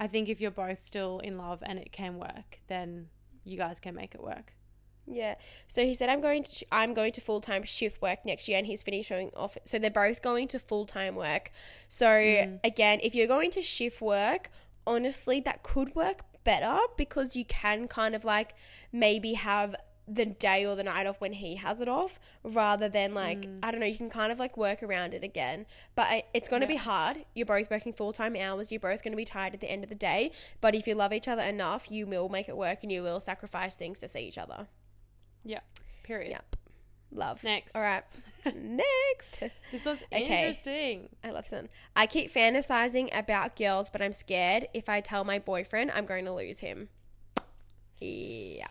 I think if you're both still in love and it can work, then you guys can make it work. Yeah. So he said I'm going to sh- I'm going to full time shift work next year, and he's finishing off. So they're both going to full time work. So mm. again, if you're going to shift work, honestly, that could work better because you can kind of like maybe have the day or the night off when he has it off rather than like mm. I don't know you can kind of like work around it again. But it's going to be hard. You're both working full-time hours. You're both going to be tired at the end of the day. But if you love each other enough you will make it work and you will sacrifice things to see each other Yeah. Period. Yep. Love. Next. All right. Next. This one's Okay. interesting. I love this one. I keep fantasizing about girls, but I'm scared if I tell my boyfriend I'm going to lose him. Yeah.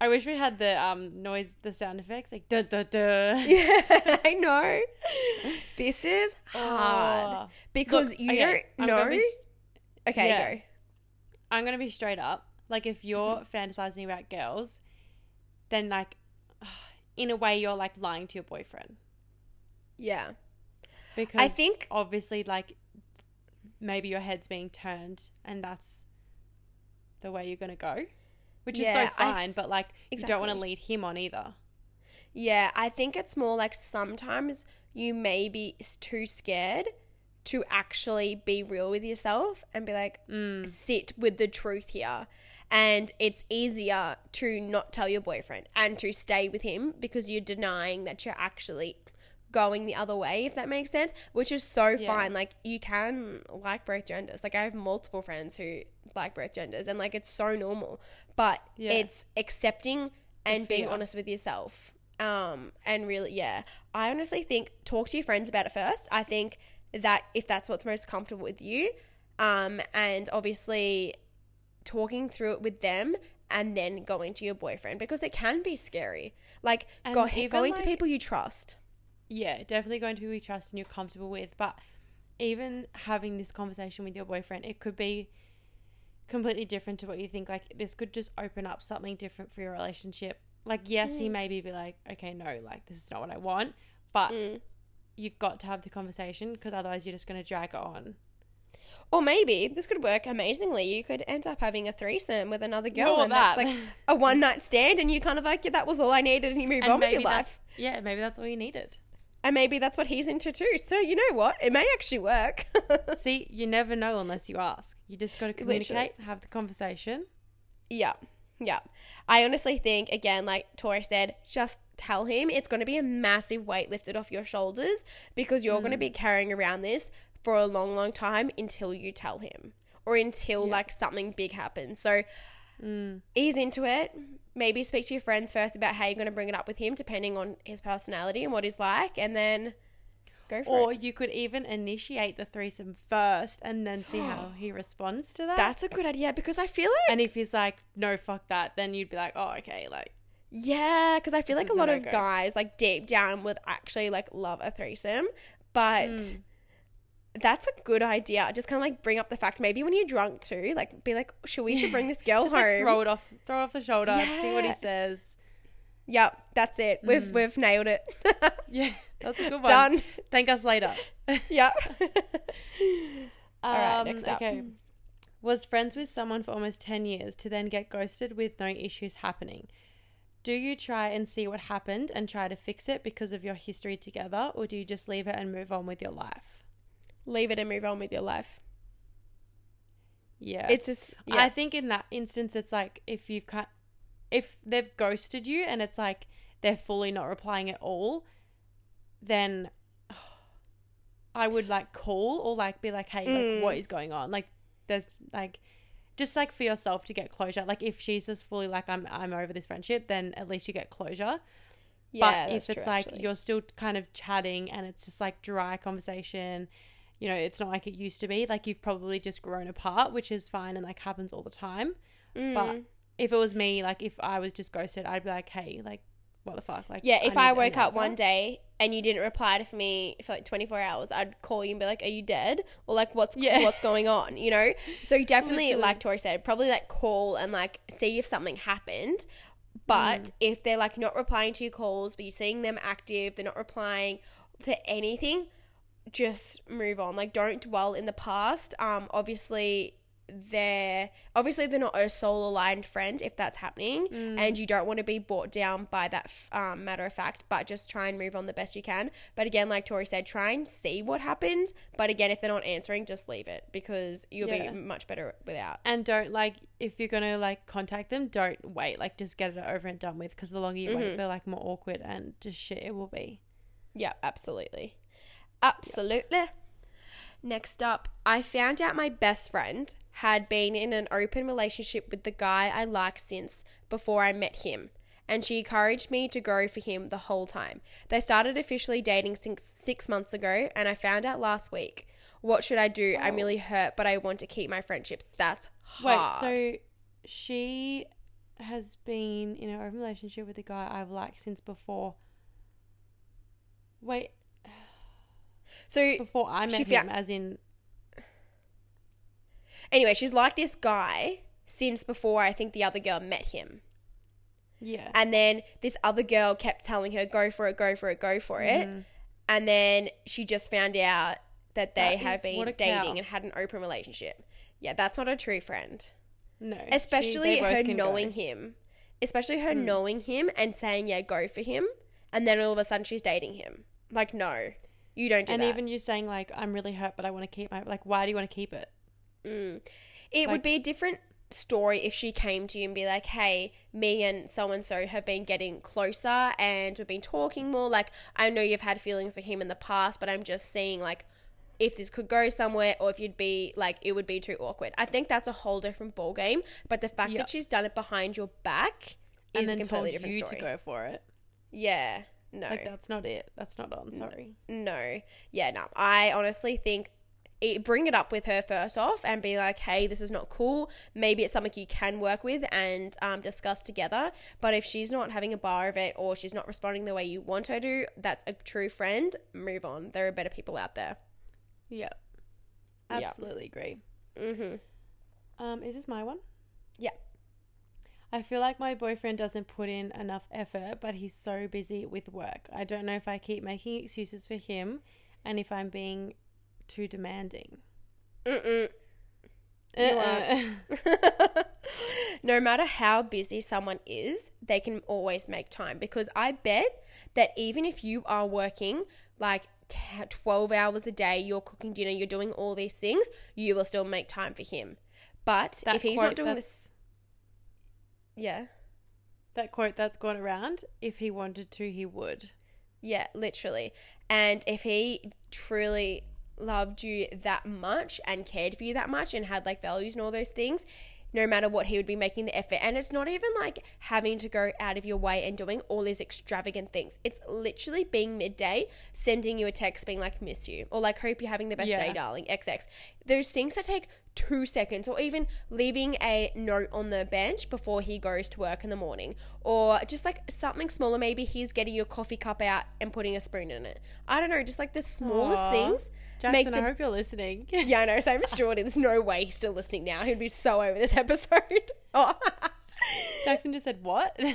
I wish we had the um noise, the sound effects, like duh duh duh. Yeah, I know. This is hard Oh. because Look, you okay, don't know. be s- Okay, yeah. go. I'm gonna be straight up. Like if you're Mm-hmm. fantasizing about girls, then like, in a way, you're like lying to your boyfriend Yeah. because I think- obviously like maybe your head's being turned and that's the way you're gonna go, which Yeah, is so fine. but like you don't want to lead him on either. Yeah, I think it's more like sometimes you may be too scared to actually be real with yourself and be like, mm. sit with the truth here. And it's easier to not tell your boyfriend and to stay with him because you're denying that you're actually going the other way, if that makes sense, which is so Yeah. fine. Like, you can like both genders. Like, I have multiple friends who like both genders, and like, it's so normal. But Yeah. it's accepting and being honest with yourself um and really yeah i honestly think talk to your friends about it first i think that if that's what's most comfortable with you um and obviously talking through it with them and then going to your boyfriend because it can be scary like go, going to people you trust Yeah, definitely going to people you trust and you're comfortable with. But even having this conversation with your boyfriend, it could be completely different to what you think. Like, this could just open up something different for your relationship. Like, yes, he maybe be like, okay, no, like, this is not what I want. But Mm. you've got to have the conversation because otherwise you're just going to drag it on. Or maybe this could work amazingly you could end up having a threesome with another girl More and that's like a one night stand and you kind of like yeah that was all i needed and you move on with your life yeah, maybe that's all you needed. and maybe that's what he's into too so you know what it may actually work See, you never know unless you ask. You just got to communicate, have the conversation. Yeah. Yeah. I honestly think, again, like Tori said, just tell him it's going to be a massive weight lifted off your shoulders because you're going to mm. be carrying around this for a long, long time until you tell him or until like something big happens. So ease into it. Maybe speak to your friends first about how you're going to bring it up with him, depending on his personality and what he's like, and then go for Or it. Or you could even initiate the threesome first and then see how he responds to that. That's a good idea because I feel like and if he's like, no, fuck that, then you'd be like, oh, okay, like, Yeah, because I feel like a lot of guys, like deep down, would actually like love a threesome, but Mm. That's a good idea. Just kind of like bring up the fact. Maybe when you're drunk too, like be like, should we should bring this girl Just home? like throw it off, throw it off the shoulder, see what he says. Yep, that's it. We've Mm. we've nailed it. Yeah, that's a good one. Done. Thank us later. yep. All right, next up. Okay. Was friends with someone for almost 10 years to then get ghosted with no issues happening. Do you try and see what happened and try to fix it because of your history together, or do you just leave it and move on with your life? Leave it and move on with your life. Yeah. It's just yeah. I think in that instance, it's like if you've cut, if they've ghosted you and it's like they're fully not replying at all, then I would like call or like be like, hey, Mm. like what is going on? Like there's like just like for yourself to get closure. Like if she's just fully like I'm I'm over this friendship, then at least you get closure. yeah, but if it's true, like actually. you're still kind of chatting and it's just like dry conversation, you know, it's not like it used to be. Like you've probably just grown apart, which is fine and like happens all the time. Mm. But if it was me, like if I was just ghosted, I'd be like, hey, like what the fuck? Like yeah, if need I woke up answer. one day and you didn't reply to me for like 24 hours, I'd call you and be like, "Are you dead?" or like, "What's Yeah. what's going on?" You know. So you definitely, Literally. like Tori said, probably like call and like see if something happened. But Mm. if they're like not replying to your calls, but you're seeing them active, they're not replying to anything, just move on. Like don't dwell in the past. Um, obviously they're obviously they're not a soul aligned friend if that's happening Mm. and you don't want to be brought down by that f- um, matter of fact but just try and move on the best you can but again like tori said try and see what happened but again if they're not answering just leave it because you'll Yeah. be much better without And don't like if you're gonna like contact them, don't wait. Like just get it over and done with. Because the longer you Mm-hmm. wait, they're like more awkward and just shit it will be. Yeah, absolutely. Absolutely. Next up, I found out my best friend had been in an open relationship with the guy I like since before I met him, and she encouraged me to go for him the whole time. They started officially dating six, six months ago, and I found out last week. What should I do? I'm really hurt, but I want to keep my friendships. That's hard. Wait, so she has been in an open relationship with a guy I've liked since before. Wait, so before I met She him, as in anyway, she's like this guy since before I think the other girl met him. yeah, And then this other girl kept telling her, go for it, go for it, go for it. Mhm. And then she just found out that they That have been dating cow. and had an open relationship. Yeah, that's not a true friend. no, Especially both her can go. knowing him. Especially her Mm. knowing him and saying, yeah, go for him. And then all of a sudden she's dating him. Like, no, you don't do and that. even you saying like I'm really hurt, but I want to keep my like. Why do you want to keep it? Mm. It Like- would be a different story if she came to you and be like, "Hey, me and so and so have been getting closer and we've been talking more. Like, I know you've had feelings for him in the past, but I'm just seeing like if this could go somewhere or if you'd be like it would be too awkward." I think that's a whole different ball game. But the fact Yeah. that she's done it behind your back And is a completely different you story. to go for it. Yeah, no, Like that's not it. That's not on. Sorry. no, yeah, no. I honestly think it, bring it up with her first off and be like, hey, this is not cool. Maybe it's something you can work with and um, discuss together. But if she's not having a bar of it or she's not responding the way you want her to, that's a true friend. Move on. There are better people out there. Yeah. Absolutely agree. Mm-hmm. Um, is this my one? Yeah. I feel like my boyfriend doesn't put in enough effort, but he's so busy with work. I don't know if I keep making excuses for him and if I'm being too demanding. Mm-mm. Uh-uh. no matter how busy someone is, they can always make time because I bet that even if you are working like t- 12 hours a day, you're cooking dinner, you're doing all these things, you will still make time for him. But That if he's quote not doing this, yeah, that quote that's gone around, if he wanted to, he would. yeah, literally. And if he truly loved you that much and cared for you that much and had like values and all those things, no matter what, he would be making the effort. And it's not even like having to go out of your way and doing all these extravagant things. It's literally being midday, sending you a text being like, miss you, or like, hope you're having the best Yeah. day, darling, XX. Those things that take two seconds, or even leaving a note on the bench before he goes to work in the morning, or just like something smaller. Maybe he's getting your coffee cup out and putting a spoon in it. I don't know, just like the smallest Aw. things. Jackson, the I hope you're listening. yeah, I know. Same as Jordan. There's no way he's still listening now. He'd be so over this episode. Oh. Jackson just said what?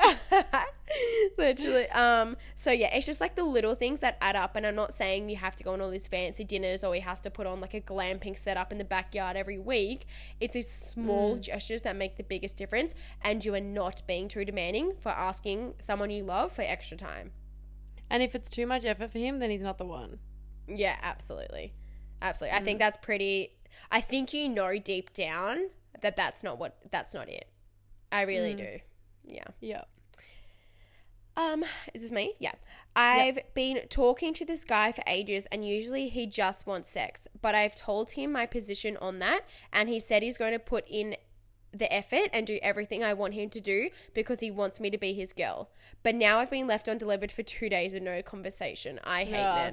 Literally. Um. So yeah, it's just like the little things that add up. And I'm not saying you have to go on all these fancy dinners or he has to put on like a glamping setup in the backyard every week. It's these small mm. gestures that make the biggest difference. And you are not being too demanding for asking someone you love for extra time. and if it's too much effort for him, then he's not the one. Yeah, absolutely. Absolutely. I think mm. that's pretty I think you know deep down that that's not what that's not it. I really mm. do. Yeah. Yeah. Um, is this me? Yeah. I've been talking to this guy for ages and usually he just wants sex, but I've told him my position on that and he said he's going to put in the effort and do everything I want him to do because he wants me to be his girl. But now I've been left undelivered for 2 days with no conversation. I hate Ah,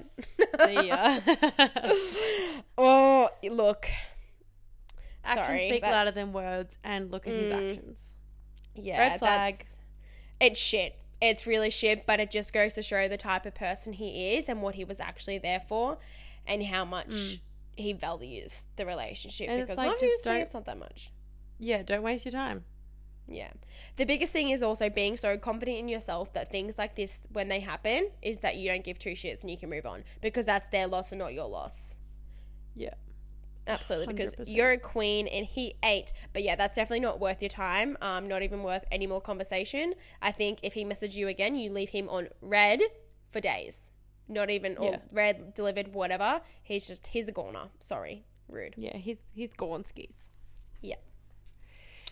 that. see ya. Oh, look. actions Sorry, speak louder than words, and look at his Mm. actions. Yeah, Red flag. It's shit. It's really shit, but it just goes to show the type of person he is and what he was actually there for and how much he values the relationship. Mm. And it's because like, obviously it's not that much. Yeah, don't waste your time. Yeah. The biggest thing is also being so confident in yourself that things like this, when they happen, is that you don't give two shits and you can move on because that's their loss and not your loss. Yeah. Absolutely, because 100%. you're a queen and he ain't. But yeah, that's definitely not worth your time. Um, not even worth any more conversation. I think if he messages you again, you leave him on read for days. Not even or Yeah. read delivered, whatever. He's just he's a goner. Sorry, rude. Yeah, he's he's Gornskis. Yeah,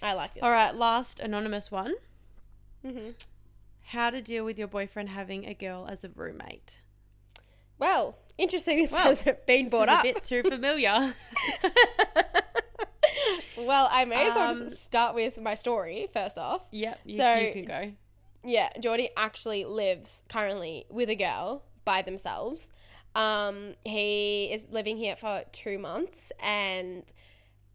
I like this. All right, last anonymous one. Mm-hmm. How to deal with your boyfriend having a girl as a roommate. Well, interesting. This Well, has been brought up. a bit too familiar. well, I may as well Um, just start with my story first off. yep, you, So- you can go. yeah, Geordie actually lives currently with a girl by themselves. Um, he is living here for two months, and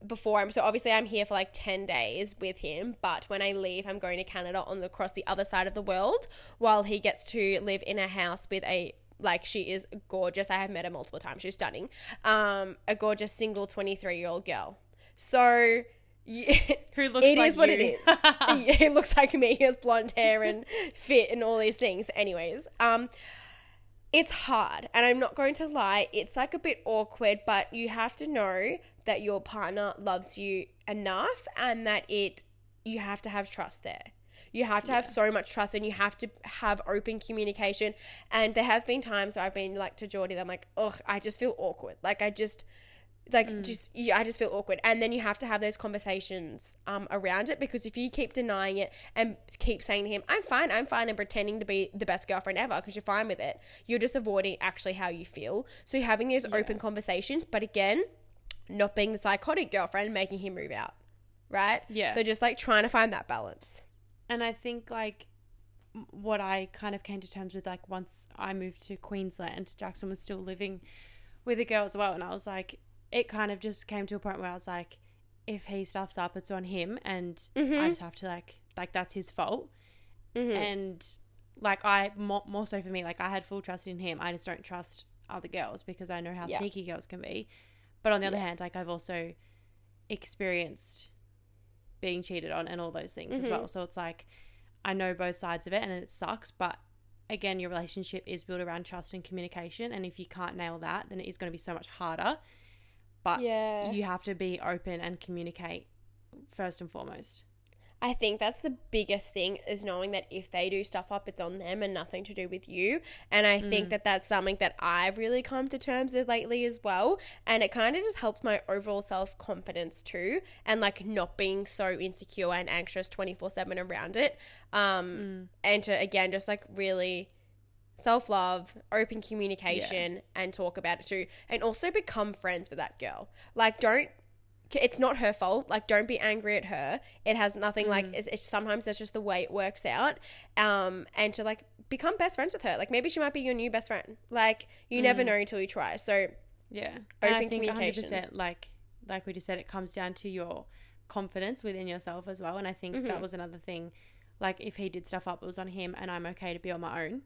before I'm so obviously I'm here for like ten days with him, but when I leave, I'm going to Canada on the across the other side of the world, while he gets to live in a house with a like she is gorgeous. I have met her multiple times. She's stunning. Um, a gorgeous single twenty three year old girl. So. Yeah, Who looks it like is what it you. is. he looks like me. He has blonde hair and fit and all these things. Anyways, um, it's hard, and I'm not going to lie. It's like a bit awkward, but you have to know that your partner loves you enough, and that it you have to have trust there. You have to have so much trust, and you have to have open communication. And there have been times where I've been like to Geordie, I'm like, oh, I just feel awkward. Like I just like just yeah, I just feel awkward. And then you have to have those conversations um around it because if you keep denying it and keep saying to him, "I'm fine, I'm fine," and pretending to be the best girlfriend ever because you're fine with it, you're just avoiding actually how you feel. So you're having these open conversations, but again, not being the psychotic girlfriend, making him move out, right? Yeah. So just like trying to find that balance. And I think like what I kind of came to terms with like once I moved to Queensland, Jackson was still living with a girl as well, and I was like, it kind of just came to a point where I was like, if he stuffs up, it's on him, and I mm-hmm. just have to like like that's his fault. Mm-hmm. And like I more, more so for me, like I had full trust in him. I just don't trust other girls because I know how Yeah. sneaky girls can be. But on the other hand, like I've also experienced being cheated on and all those things as well. Mm-hmm. So it's like I know both sides of it and it sucks, but again, your relationship is built around trust and communication. And if you can't nail that, then it is going to be so much harder. But Yeah. you have to be open and communicate first and foremost. I think that's the biggest thing is knowing that if they do stuff up, it's on them and nothing to do with you. And I think that that's something that I've really come to terms with lately as well. And it kind of just helps my overall self confidence too, and like not being so insecure and anxious 24 7 around it. Um, And to again, just like really self love, open communication, and talk about it too. And also become friends with that girl. Like, don't it's not her fault. Like, don't be angry at her. It has nothing like. Mm. It's, it's sometimes that's just the way it works out. Um, and to like become best friends with her. Like, maybe she might be your new best friend. Like, you never Mm. know until you try. So Yeah. and I Open think communication. 100% like like we just said it comes down to your confidence within yourself as well and I think Mhm. that was another thing like if he did stuff up it was on him and I'm okay to be on my own.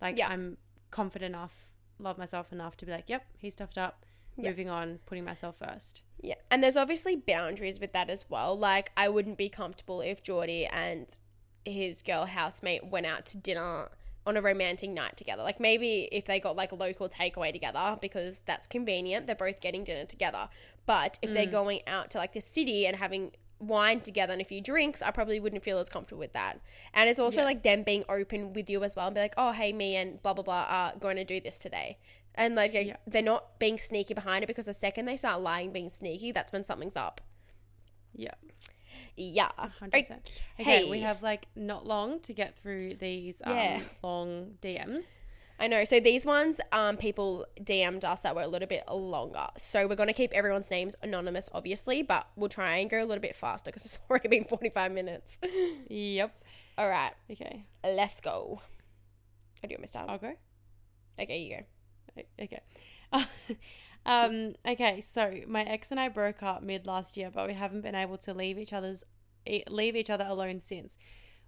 Like Yeah. I'm confident enough, love myself enough to be like, "Yep, he stuffed up." Yeah. Moving on, putting myself first. Yeah, and there's obviously boundaries with that as well. Like, I wouldn't be comfortable if Geordie and his girl housemate went out to dinner on a romantic night together. Like, maybe if they got like a local takeaway together because that's convenient, they're both getting dinner together. But if they're mm. going out to like the city and having wine together and a few drinks, I probably wouldn't feel as comfortable with that. And it's also Yeah. like them being open with you as well and be like, oh, hey, me and blah, blah, blah are going to do this today. And like, Yeah. they're not being sneaky behind it because the second they start lying, being sneaky, that's when something's up. Yeah. Yeah. 100%. Okay, we have like not long to get through these um, Yeah. long DMs. I know. So these ones, um, people DM'd us that were a little bit longer. So we're going to keep everyone's names anonymous, obviously, but we'll try and go a little bit faster because it's already been 45 minutes. Yep. All right. Okay. Let's go. How do you want me to start? I'll go. Okay, you go. Okay. um, okay, so my ex and I broke up mid last year, but we haven't been able to leave each other's leave each other alone since.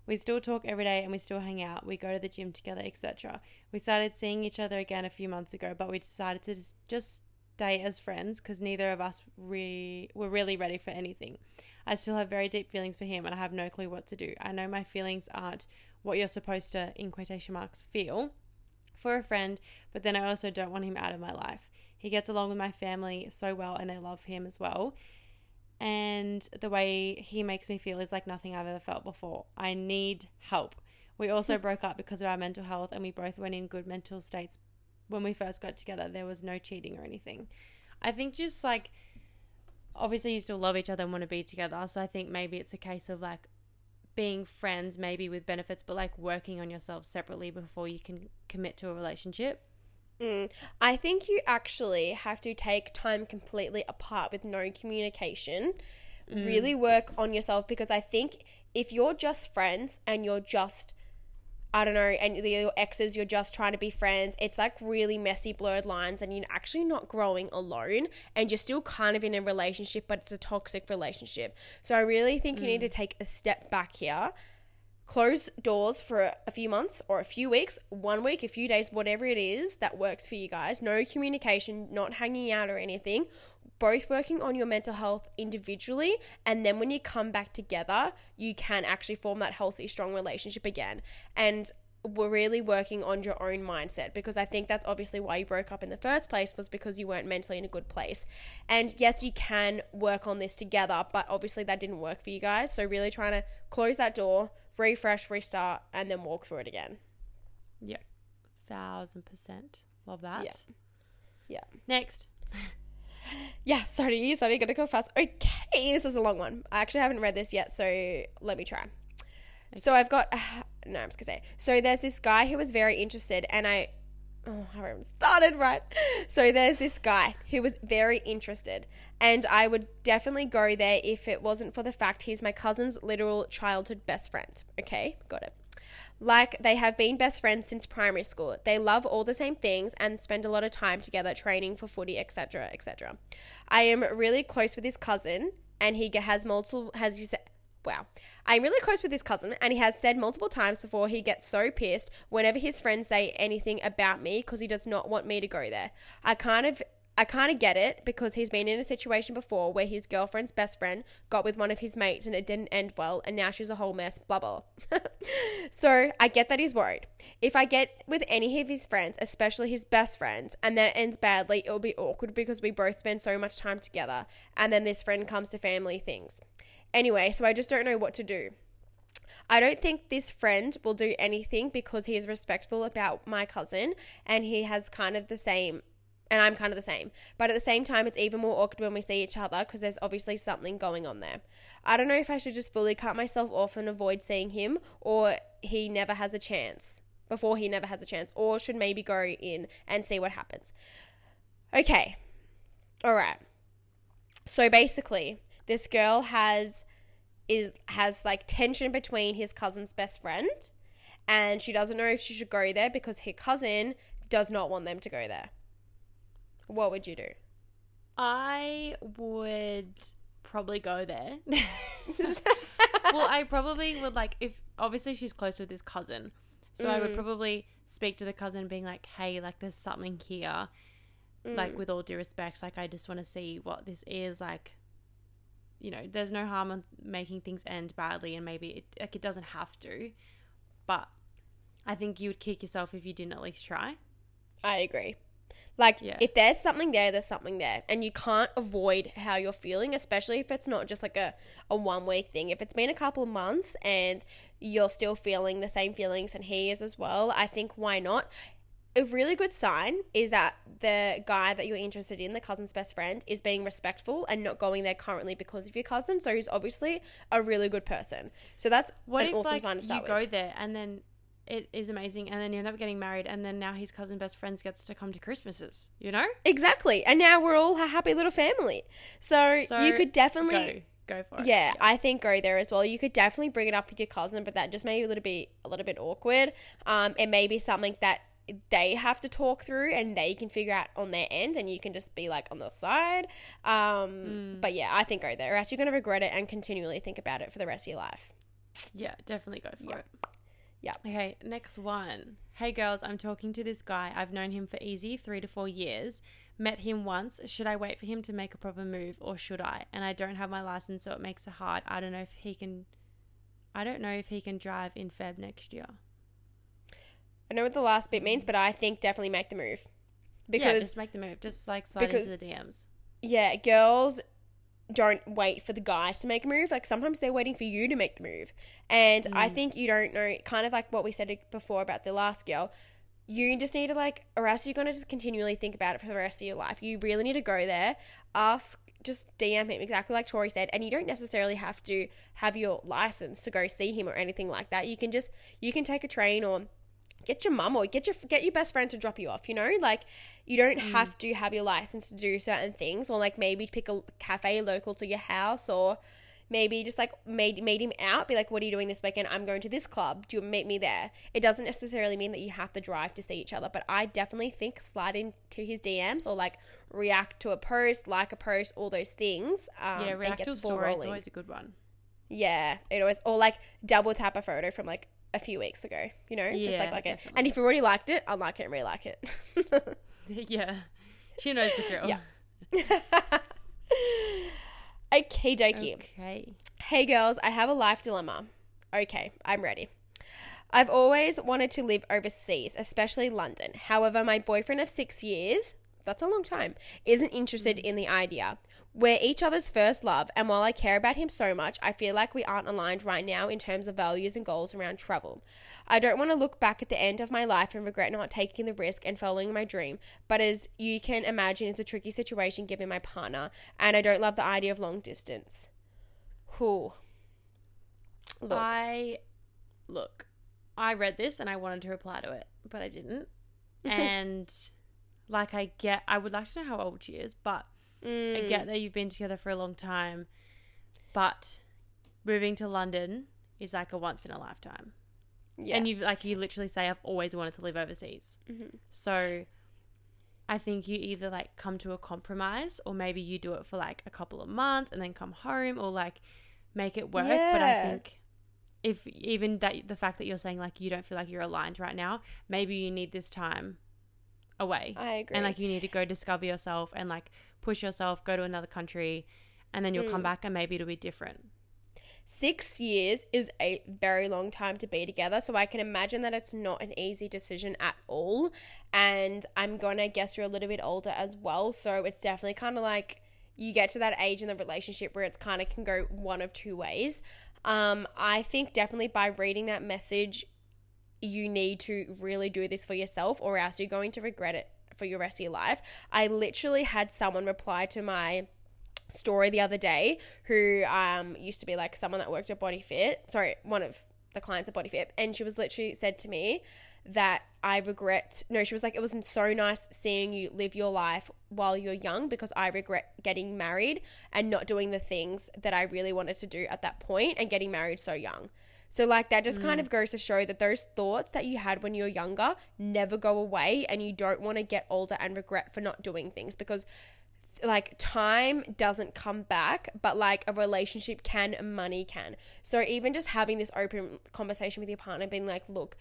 We still talk every day and we still hang out. We go to the gym together, etc. We started seeing each other again a few months ago, but we decided to just, just stay as friends because neither of us re- were really ready for anything. I still have very deep feelings for him and I have no clue what to do. I know my feelings aren't what you're supposed to, in quotation marks, feel for a friend, but then I also don't want him out of my life. He gets along with my family so well and I love him as well. And the way he makes me feel is like nothing I've ever felt before. I need help. We also broke up because of our mental health and we both went in good mental states when we first got together. There was no cheating or anything. I think just like obviously you still love each other and want to be together. So I think maybe it's a case of like being friends maybe with benefits but like working on yourself separately before you can commit to a relationship. Mm. I think you actually have to take time completely apart with no communication. Really work on yourself because I think if you're just friends and you're just, I don't know, and your exes, you're just trying to be friends, it's like really messy, blurred lines, and you're actually not growing alone and you're still kind of in a relationship, but it's a toxic relationship. So I really think you need to take a step back here close doors for a few months or a few weeks, one week, a few days, whatever it is that works for you guys. No communication, not hanging out or anything. Both working on your mental health individually. And then when you come back together, you can actually form that healthy, strong relationship again. And we're really working on your own mindset because I think that's obviously why you broke up in the first place was because you weren't mentally in a good place. And yes, you can work on this together, but obviously that didn't work for you guys. So really trying to close that door, refresh, restart, and then walk through it again. Yeah. Thousand percent. Love that. Yeah. Yeah. Next. Yeah, sorry, sorry, gotta go fast. Okay, this is a long one. I actually haven't read this yet, so let me try. So I've got, no, I'm just gonna say. So there's this guy who was very interested, and I, oh, I haven't started right. So there's this guy who was very interested, and I would definitely go there if it wasn't for the fact he's my cousin's literal childhood best friend. Okay, got it. Like they have been best friends since primary school. They love all the same things and spend a lot of time together training for footy, etc., etc. I am really close with his cousin, and he has multiple has. Wow. I'm really close with his cousin, and he has said multiple times before he gets so pissed whenever his friends say anything about me because he does not want me to go there. I kind of I kind of get it because he's been in a situation before where his girlfriend's best friend got with one of his mates and it didn't end well, and now she's a whole mess, blah blah. so I get that he's worried. If I get with any of his friends, especially his best friends, and that ends badly, it'll be awkward because we both spend so much time together, and then this friend comes to family things. Anyway, so I just don't know what to do. I don't think this friend will do anything because he is respectful about my cousin and he has kind of the same and I'm kind of the same. But at the same time, it's even more awkward when we see each other because there's obviously something going on there. I don't know if I should just fully cut myself off and avoid seeing him or he never has a chance before he never has a chance or should maybe go in and see what happens. Okay. All right. So basically, this girl has is has like tension between his cousin's best friend and she doesn't know if she should go there because her cousin does not want them to go there. What would you do? I would probably go there. well, I probably would like if obviously she's close with his cousin. So I would Mm. probably speak to the cousin being like, "Hey, like there's something here. Like Mm. with all due respect, like I just want to see what this is like you know, there's no harm in making things end badly and maybe it like it doesn't have to. But I think you would kick yourself if you didn't at least try. I agree. Like, Yeah. if there's something there, there's something there. And you can't avoid how you're feeling, especially if it's not just like a, a one week thing. If it's been a couple of months and you're still feeling the same feelings and he is as well, I think why not? A really good sign is that the guy that you're interested in, the cousin's best friend, is being respectful and not going there currently because of your cousin. So he's obviously a really good person. So that's What an if awesome like sign to you go with. there and then it is amazing and then you end up getting married and then now his cousin best friends gets to come to Christmases, you know? Exactly. And now we're all a happy little family. So, So, you could definitely Go. Go for it. Yeah, I think go there as well. You could definitely bring it up with your cousin, but that just may be a little bit a little bit awkward. Um, it may be something that they have to talk through and they can figure out on their end, and you can just be like on the side. Um, But yeah, I think go there, or else you're gonna regret it and continually think about it for the rest of your life. Yeah, definitely go for Yeah. it. Yeah. Okay, next one. Hey girls, I'm talking to this guy. I've known him for easy three to four years. Met him once. Should I wait for him to make a proper move or should I? And I don't have my license, so it makes it hard. I don't know if he can. I don't know if he can drive in Feb next year. I know what the last bit means, but I think definitely make the move yeah, because just make the move. Just like slide because- into the DMs. yeah, girls don't wait for the guys to make a move. Like sometimes they're waiting for you to make the move. And I mm. think you don't know, kind of like what we said before about the last girl. You just need to like, or else you're gonna just continually think about it for the rest of your life. You really need to go there, ask, just DM him exactly like Tori said, and you don't necessarily have to have your license to go see him or anything like that. You can just you can take a train or get your mum or get your get your best friend to drop you off you know? Like you don't have to have your license to do certain things or like maybe pick a cafe local to your house or maybe just like meet, meet him out be like what are you doing this weekend? I'm going to this club. Do you meet me there? It doesn't necessarily mean that you have to drive to see each other but i definitely think slide into his dms or like react to a post like a post all those things um, yeah, react to a story is always a good one. Yeah, it always or like double tap a photo from like a few weeks ago. You know, just like Yeah, like it. And if you already liked it, unlike it and re-like it. yeah, she knows the drill. Yeah. okay, dokie. Okay. Hey girls, I have a life dilemma. Okay, I'm ready. I've always wanted to live overseas, especially London. However, my boyfriend of six years, that's a long time, isn't interested mm. in the idea. We're each other's first love, and while I care about him so much, I feel like we aren't aligned right now in terms of values and goals around travel. I don't want to look back at the end of my life and regret not taking the risk and following my dream, but as you can imagine, it's a tricky situation given my partner, and I don't love the idea of long distance. Who? Look. I look. I read this and I wanted to reply to it, but I didn't. and like, I get. I would like to know how old she is, but I Mm. get that you've been together for a long time. But moving to London is like a once in a lifetime. yeah. And you like you literally say I've always wanted to live overseas. Mhm. So I think you either like come to a compromise or maybe you do it for like a couple of months and then come home or like make it work. But I think if even that the fact that you're saying like you don't feel like you're aligned right now, maybe you need this time away. I agree. And like you need to go discover yourself and like push yourself, go to another country and then you'll come Mm. back and maybe it'll be different. Six years is a very long time to be together, so I can imagine that it's not an easy decision at all. And I'm gonna guess you're a little bit older as well, so it's definitely kind of like you get to that age in the relationship where it's kind of can go one of two ways. Um, I think definitely by reading that message, you need to really do this for yourself, or else you're going to regret it for your rest of your life. I literally had someone reply to my story the other day who um used to be like someone that worked at Body Fit. Sorry, one of the clients at Body Fit, and she was literally said to me that I regret. No, she was like, it was so nice seeing you live your life while you're young because I regret getting married and not doing the things that I really wanted to do at that point and getting married so young. So, like, that just kind mm. of goes to show that those thoughts that you had when you're younger never go away, and you don't want to get older and regret for not doing things because, like, time doesn't come back, but like a relationship can, money can. So, even just having this open conversation with your partner, being like, look,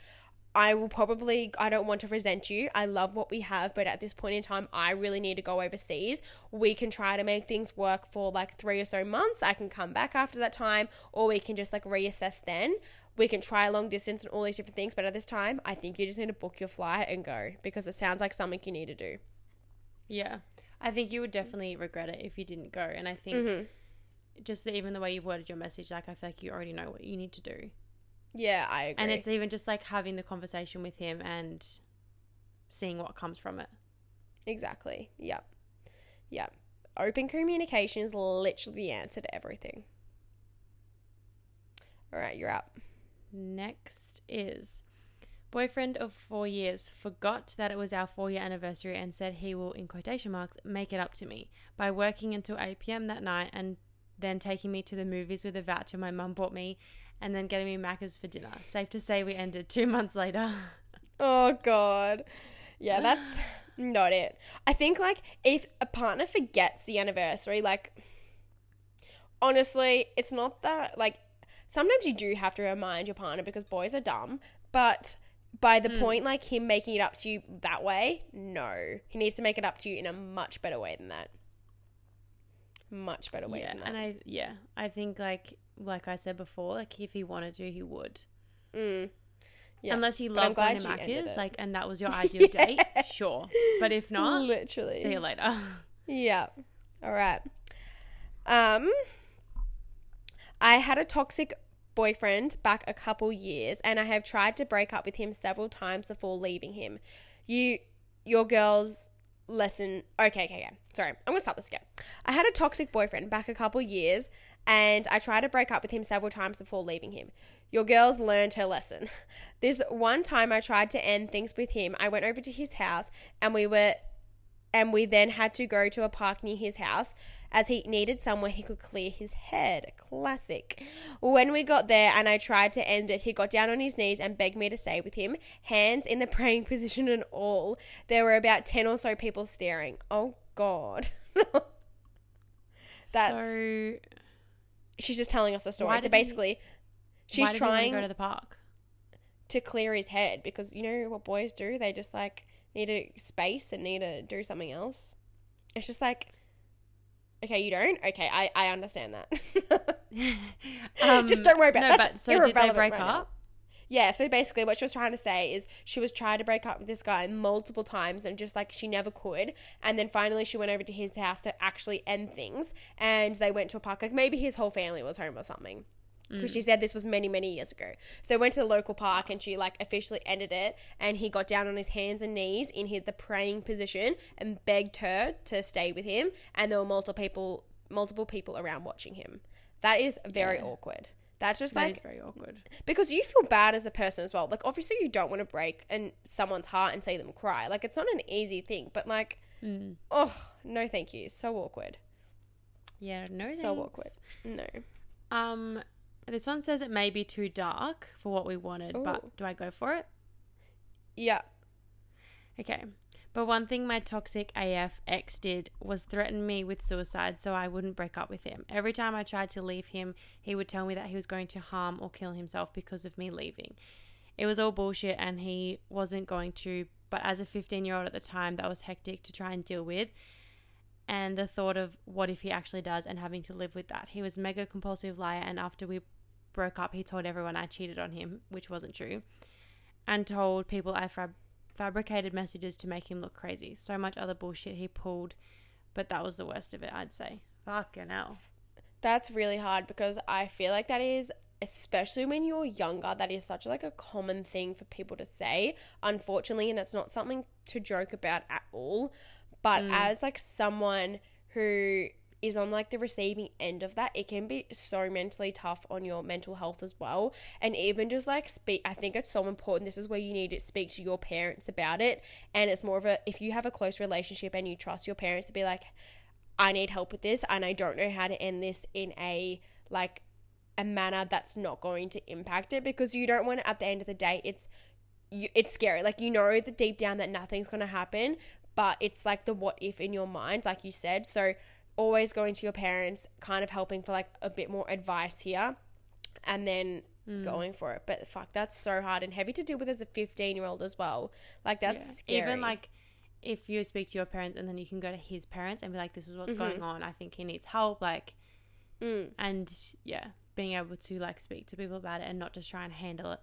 I will probably, I don't want to resent you. I love what we have, but at this point in time, I really need to go overseas. We can try to make things work for like three or so months. I can come back after that time, or we can just like reassess then. We can try long distance and all these different things, but at this time, I think you just need to book your flight and go because it sounds like something you need to do. Yeah. I think you would definitely regret it if you didn't go. And I think Mm-hmm. just the, even the way you've worded your message, like I feel like you already know what you need to do. Yeah, I agree. And it's even just like having the conversation with him and seeing what comes from it. exactly. Yep. Yep. Open communication is literally the answer to everything. All right, you're up. Next is boyfriend of four years forgot that it was our four year anniversary and said he will, in quotation marks, make it up to me by working until 8 pm that night and then taking me to the movies with a voucher my mum bought me and then getting me Macca's for dinner. Safe to say we ended two months later. Oh god. Yeah, that's not it. I think like if a partner forgets the anniversary, like honestly, it's not that like sometimes you do have to remind your partner because boys are dumb, but by the hmm. point like him making it up to you that way, no. He needs to make it up to you in a much better way than that. Much better way yeah, than that. and I yeah, I think like like I said before, like if he wanted to, he would. Mm. Yeah. Unless you love going to Macca's, like, and that was your ideal date, sure. But if not, Literally. see you later. Yeah. All right. Um I had a toxic boyfriend back a couple years and I have tried to break up with him several times before leaving him. You your girl's lesson okay, okay, okay. Sorry. I'm gonna start this again. I had a toxic boyfriend back a couple years and I tried to break up with him several times before leaving him. Your girl's learned her lesson. This one time I tried to end things with him, I went over to his house and we were and we then had to go to a park near his house as he needed somewhere he could clear his head. Classic. When we got there and I tried to end it, he got down on his knees and begged me to stay with him, hands in the praying position and all. There were about 10 or so people staring. Oh, God. That's- so She's just telling us a story. Why So he- basically, why she's he wanna go to the park. to clear his head because you know what boys do? They just like need a space and need to do something else. It's just like, okay, you don't? Okay, I, I understand that. Um, just don't worry about no, it. That's but so did they break right now. Yeah, so basically what she was trying to say is she was trying to break up with this guy multiple times and just like she never could. And then finally she went over to his house to actually end things and they went to a park. Like maybe his whole family was home or something. Because she mm. said this was many, many years ago. So went to the local park and she like officially ended it. And he got down on his hands and knees in his, the praying position and begged her to stay with him. And there were multiple people, multiple people around watching him. That is very Yeah. awkward. That's just That like very awkward. because you feel bad as a person as well. Like obviously you don't want to break and someone's heart and see them cry. Like it's not an easy thing, but like Mm. oh no, thank you. So awkward. Yeah, no, So thanks. awkward. No. Um, this one says it may be too dark for what we wanted, Ooh. but do I go for it? Yeah. Okay. But one thing my toxic AF ex did was threaten me with suicide so I wouldn't break up with him. Every time I tried to leave him, he would tell me that he was going to harm or kill himself because of me leaving. It was all bullshit and he wasn't going to, but as a 15 year old at the time, that was hectic to try and deal with. And the thought of what if he actually does and having to live with that. He was mega compulsive liar and after we broke up, he told everyone I cheated on him, which wasn't true, and told people I fab- fabricated messages to make him look crazy. So much other bullshit he pulled, but that was the worst of it, I'd say. Fucking hell. That's really hard because I feel like that is especially when you're younger that is such like a common thing for people to say unfortunately and it's not something to joke about at all but mm. as like someone who is on like the receiving end of that, it can be so mentally tough on your mental health as well. And even just like speak, I think it's so important. This is where you need to speak to your parents about it. And it's more of a, if you have a close relationship and you trust your parents to be like, I need help with this and I don't know how to end this in a like a manner that's not going to impact it because you don't want to, at the end of the day it's you, it's scary like you know the deep down that nothing's going to happen but it's like the what if in your mind like you said so always going to your parents kind of helping for like a bit more advice here and then Mm. going for it but fuck that's so hard and heavy to deal with as a 15 year old as well like that's Yeah. scary Even like if you speak to your parents and then you can go to his parents and be like, "This is what's going on. I think he needs help." Like, Mm. and yeah, being able to like speak to people about it and not just try and handle it.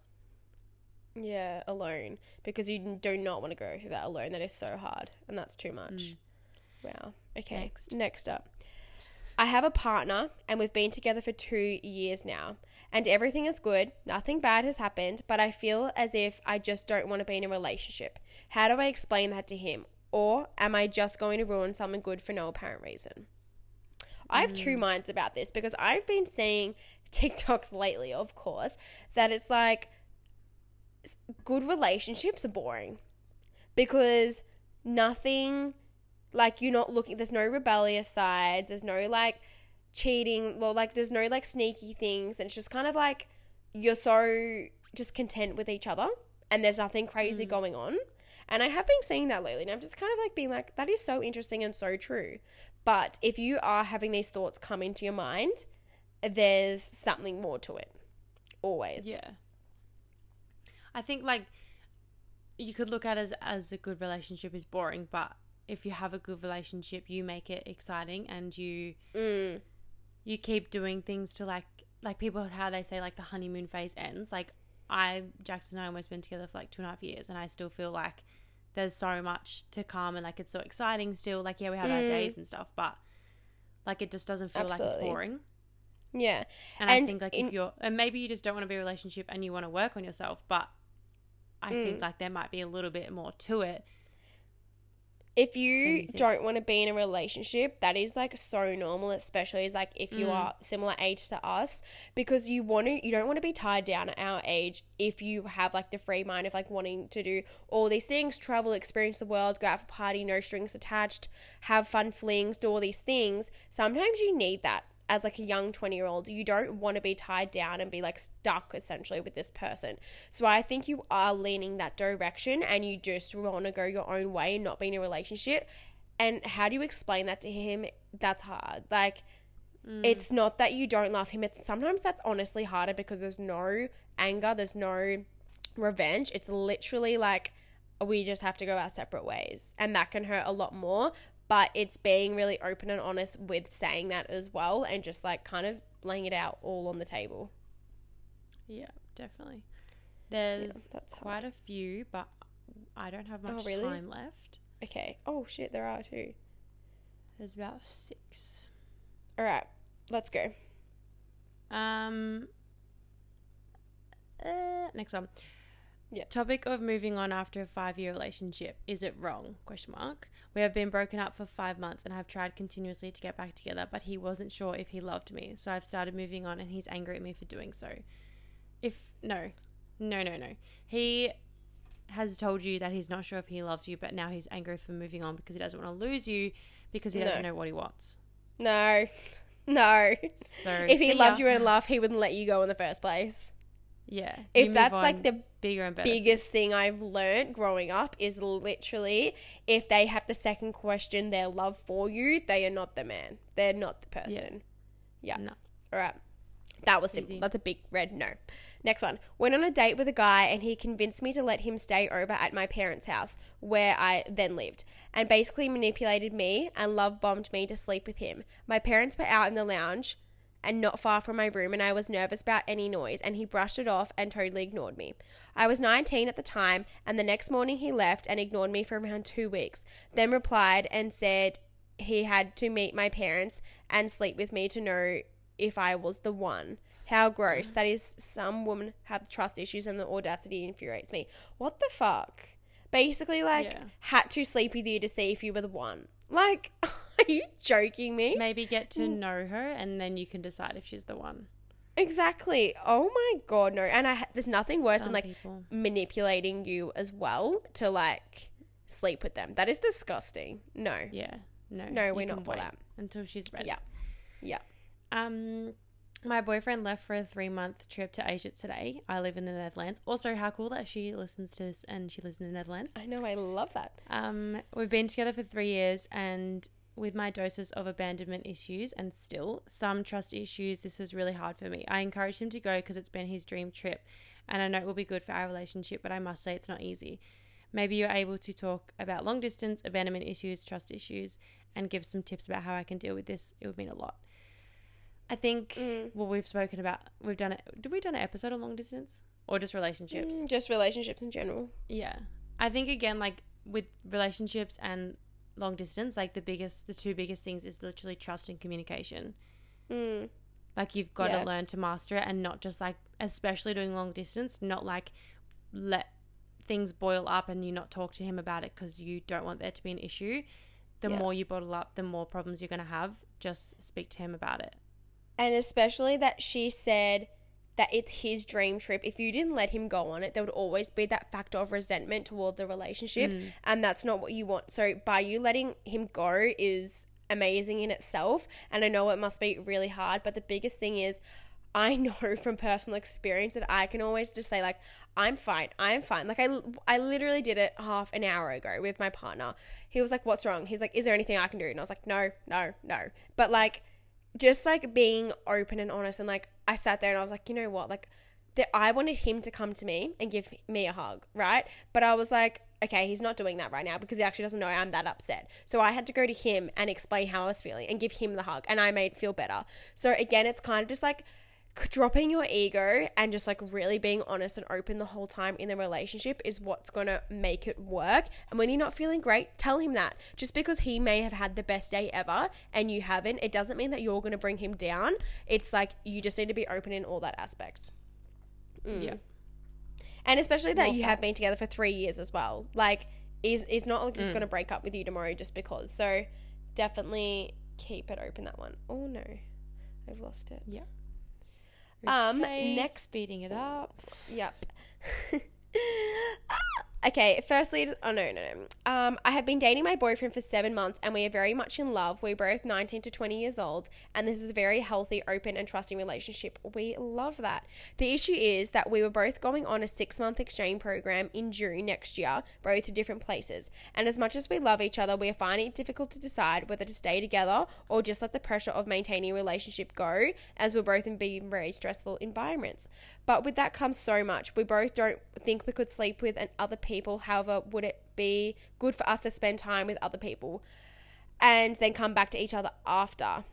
Yeah, alone because you do not want to go through that alone. That is so hard, and that's too much. Wow. Okay. Next. Next up, I have a partner, and we've been together for two years now, and everything is good. Nothing bad has happened, but I feel as if I just don't want to be in a relationship. How do I explain that to him, or am I just going to ruin something good for no apparent reason? I have two mm. minds about this because I've been seeing TikToks lately, of course, that it's like good relationships are boring because nothing like you're not looking there's no rebellious sides there's no like cheating well like there's no like sneaky things and it's just kind of like you're so just content with each other and there's nothing crazy mm. going on. And i have been seeing that lately and i'm just kind of like being like that is so interesting and so true. But if you are having these thoughts come into your mind there's something more to it. Always. Yeah. I think like you could look at it as as a good relationship is boring, but if you have a good relationship, you make it exciting and you mm, you keep doing things to like like people how they say like the honeymoon phase ends. Like I Jackson and I almost been together for like two and a half years and I still feel like there's so much to come and like it's so exciting still. Like yeah, we have our Mm. days and stuff, but like it just doesn't feel like it's boring. yeah And, I think like in- if you're and maybe you just don't want to be in a relationship and you want to work on yourself, but I Mm. think like there might be a little bit more to it. If you, you don't want to be in a relationship, that is like so normal, especially as like if you Mm. are similar age to us, because you want to, you don't want to be tied down at our age if you have like the free mind of like wanting to do all these things, travel, experience the world, go out for party, no strings attached, have fun flings, do all these things. Sometimes you need that as like a young 20 year old you don't want to be tied down and be like stuck essentially with this person. So i think you are leaning that direction and you just want to go your own way and not be in a relationship. And how do you explain that to him? That's hard. Like mm. it's not that you don't love him. It's sometimes that's honestly harder because there's no anger there's no revenge. It's literally like we just have to go our separate ways. And that can hurt a lot more but it's being really open and honest with saying that as well and just like kind of laying it out all on the table Yeah, definitely. yeah, There's hard. quite a few, but I don't have Oh, much really? time left. okay oh shit there are two There's about six. all right let's go Um. Uh, next one. Yeah. Topic of moving on after a five-year relationship. Is it wrong? Question mark. We have been broken up for five months and have tried continuously to get back together, but he wasn't sure if he loved me, so I've started moving on, and he's angry at me for doing so. If no, no, no, no, he has told you that he's not sure if he loves you, but now he's angry for moving on because he doesn't want to lose you because he doesn't No. know what he wants. no no So if he loved ya. you in love he wouldn't let you go in the first place yeah, if that's like the bigger and better. biggest thing I've learned growing up is literally if they have the second question their love for you, they are not the man. They're not the person. Yeah. No. All right. That was simple. Easy. That's a big red no. Next one. Went on a date with a guy and he convinced me to let him stay over at my parents' house where I then lived and basically manipulated me and love bombed me to sleep with him. My parents were out in the lounge and not far from my room and I was nervous about any noise and he brushed it off and totally ignored me. I was 19 at the time and the next morning he left and ignored me for around 2 weeks. Then replied and said he had to meet my parents and sleep with me to know if I was the one. How gross. That is some women have trust issues and the audacity infuriates me. What the fuck? Basically like Yeah. had to sleep with you to see if you were the one. Like Are you joking me? Maybe get to know her and then you can decide if she's the one. Exactly. Oh my god, no. And I there's nothing worse Some than like people. manipulating you as well to like sleep with them. That is disgusting. No. Yeah. No. No, we're not for that. Until she's ready. Yeah. Yeah. Um, my boyfriend left for a three month trip to Asia today. I live in the Netherlands. Also, how cool that she listens to this and she lives in the Netherlands. I know. I love that. Um, we've been together for three years, and with my doses of abandonment issues and still some trust issues, this was really hard for me. I encouraged him to go because it's been his dream trip, and I know it will be good for our relationship, but I must say it's not easy. Maybe you're able to talk about long distance, abandonment issues, trust issues, and give some tips about how I can deal with this. It would mean a lot. I think, Mm. well, we've spoken about, we've done it. Did we done an episode on long distance or just relationships? Mm, just relationships in general. Yeah. I think again, like with relationships and long distance, like the biggest, the two biggest things is literally trust and communication. Mm. Like you've got Yeah. to learn to master it and not just like, especially doing long distance, not like let things boil up and you not talk to him about it because you don't want there to be an issue. The Yeah. more you bottle up, the more problems you're going to have. Just speak to him about it. And especially that she said that it's his dream trip. If you didn't let him go on it, there would always be that factor of resentment towards the relationship. Mm. And that's not what you want. So by you letting him go is amazing in itself. And I know it must be really hard, but the biggest thing is I know from personal experience that I can always just say like I'm fine. I'm fine. Like I I literally did it half an hour ago with my partner. He was like, "What's wrong?" He's like, "Is there anything I can do?" And I was like, "No, no, no." But like just like being open and honest and like I sat there and I was like, "You know what? Like that I wanted him to come to me and give me a hug, right? But I was like, okay, he's not doing that right now because he actually doesn't know I'm that upset. So I had to go to him and explain how I was feeling and give him the hug, and I made feel better. So again, it's kind of just like dropping your ego and just like really being honest and open the whole time in the relationship is what's going to make it work. And when you're not feeling great, tell him that. Just because he may have had the best day ever and you haven't, it doesn't mean that you're going to bring him down. It's like you just need to be open in all that aspects. Mm. Yeah. And especially that More you fun. have been together for three years as well. Like, is is not just going to break up with you tomorrow just because. So, definitely keep it open. That one. Oh no, I've lost it. Um, next- beating it up. Yep. okay, firstly, oh no, no, no. Um, I have been dating my boyfriend for seven months and we are very much in love. We're both 19 to 20 years old and this is a very healthy, open, and trusting relationship. We love that. The issue is that we were both going on a six month exchange program in June next year, both to different places. And as much as we love each other, we are finding it difficult to decide whether to stay together or just let the pressure of maintaining a relationship go, as we're both in being very stressful environments. But with that comes so much. We both don't think we could sleep with and other people. However, would it be good for us to spend time with other people and then come back to each other after?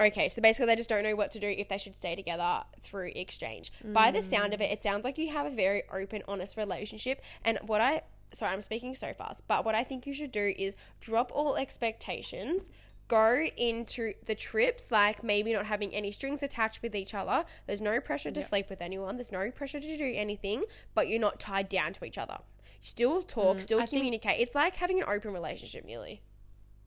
Okay, so basically they just don't know what to do if they should stay together through exchange. By the sound of it, it sounds like you have a very open, honest relationship. And what I sorry, I'm speaking so fast, but what I think you should do is drop all expectations. Go into the trips like maybe not having any strings attached with each other. There's no pressure to sleep with anyone. There's no pressure to do anything, but you're not tied down to each other. Still talk, still I think- communicate. it's like having an open relationship, nearly.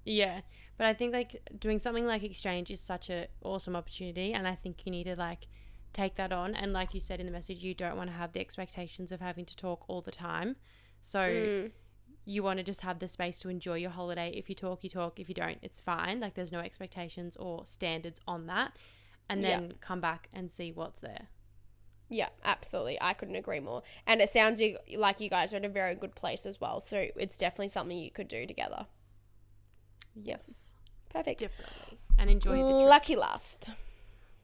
Yeah, but I think like doing something like exchange is such an awesome opportunity, and I think you need to like take that on. And like you said in the message, you don't want to have the expectations of having to talk all the time. So Mm. You want to just have the space to enjoy your holiday. If you talk, you talk. If you don't, it's fine. Like there's no expectations or standards on that, and Yeah. then come back and see what's there. Yeah, absolutely. I couldn't agree more. And it sounds like you guys are in a very good place as well. So it's definitely something you could do together. Yes, Perfect. definitely, and enjoy the trip. Lucky last.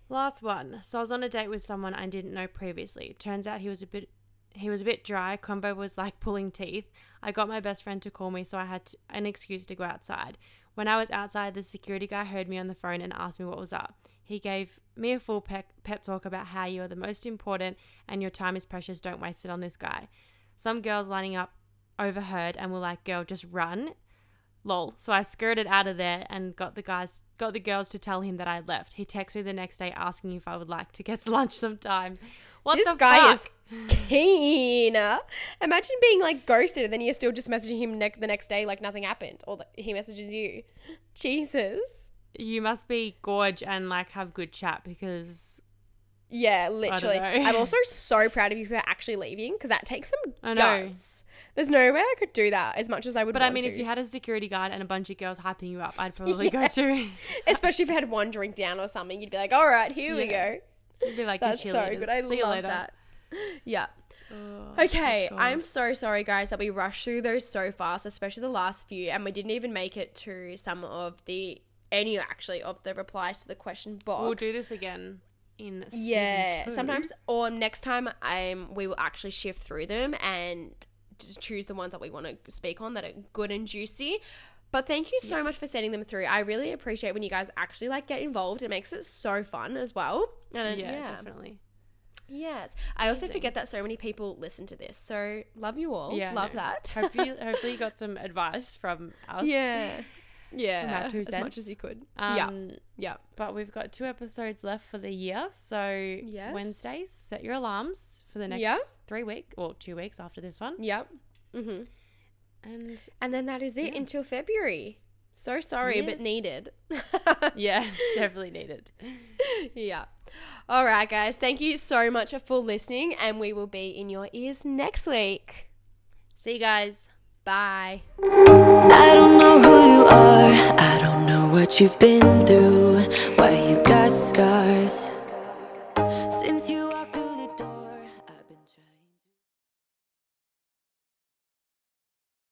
Last one. So I was on a date with someone I didn't know previously. Turns out he was a bit he was a bit dry. Combo was like pulling teeth. I got my best friend to call me, so I had to, an excuse to go outside. When I was outside, the security guy heard me on the phone and asked me what was up. He gave me a full pep, pep talk about how you are the most important and your time is precious. Don't waste it on this guy. Some girls lining up overheard and were like, "Girl, just run." Lol. So I skirted out of there and got the guys got the girls to tell him that I left. He texted me the next day asking if I would like to get lunch sometime. What this the guy fuck? is keen. Imagine being like ghosted and then you're still just messaging him ne- the next day like nothing happened, or that he messages you. Jesus. You must be gorge and like have good chat because Yeah, literally. I'm also so proud of you for actually leaving because that takes some I know. guts. There's no way I could do that as much as I would. But I mean, to. if you had a security guard and a bunch of girls hyping you up, I'd probably Yeah. go too. especially if you had one drink down or something, you'd be like, "All right, here we go." You'd be like, "You're That's so good. I See love that. Yeah. Oh, Okay, I'm so sorry, guys, that we rushed through those so fast, especially the last few, and we didn't even make it to some of the any actually of the replies to the question box. We'll do this again in Yeah, two. sometimes or next time, um, we will actually shift through them and just choose the ones that we want to speak on that are good and juicy. But thank you so much for sending them through. I really appreciate when you guys actually like get involved. It makes it so fun as well. And Yeah, yeah, definitely. Yes. I also forget that so many people listen to this. So love you all. Yeah, love no. that. Hope you, hopefully, you got some advice from us. yeah. Yeah. as much as you could. Um, yeah. Yeah. But we've got two episodes left for the year. So Yes. Wednesdays, set your alarms for the next Yeah. three weeks or two weeks after this one. Yeah. hmm And And then that is it Yeah. until February. So sorry, Yes. but needed. yeah, definitely needed. yeah. All right, guys. Thank you so much for listening, and we will be in your ears next week. See you guys. Bye. I don't know who you are. I don't know what you've been through. Why you got scars.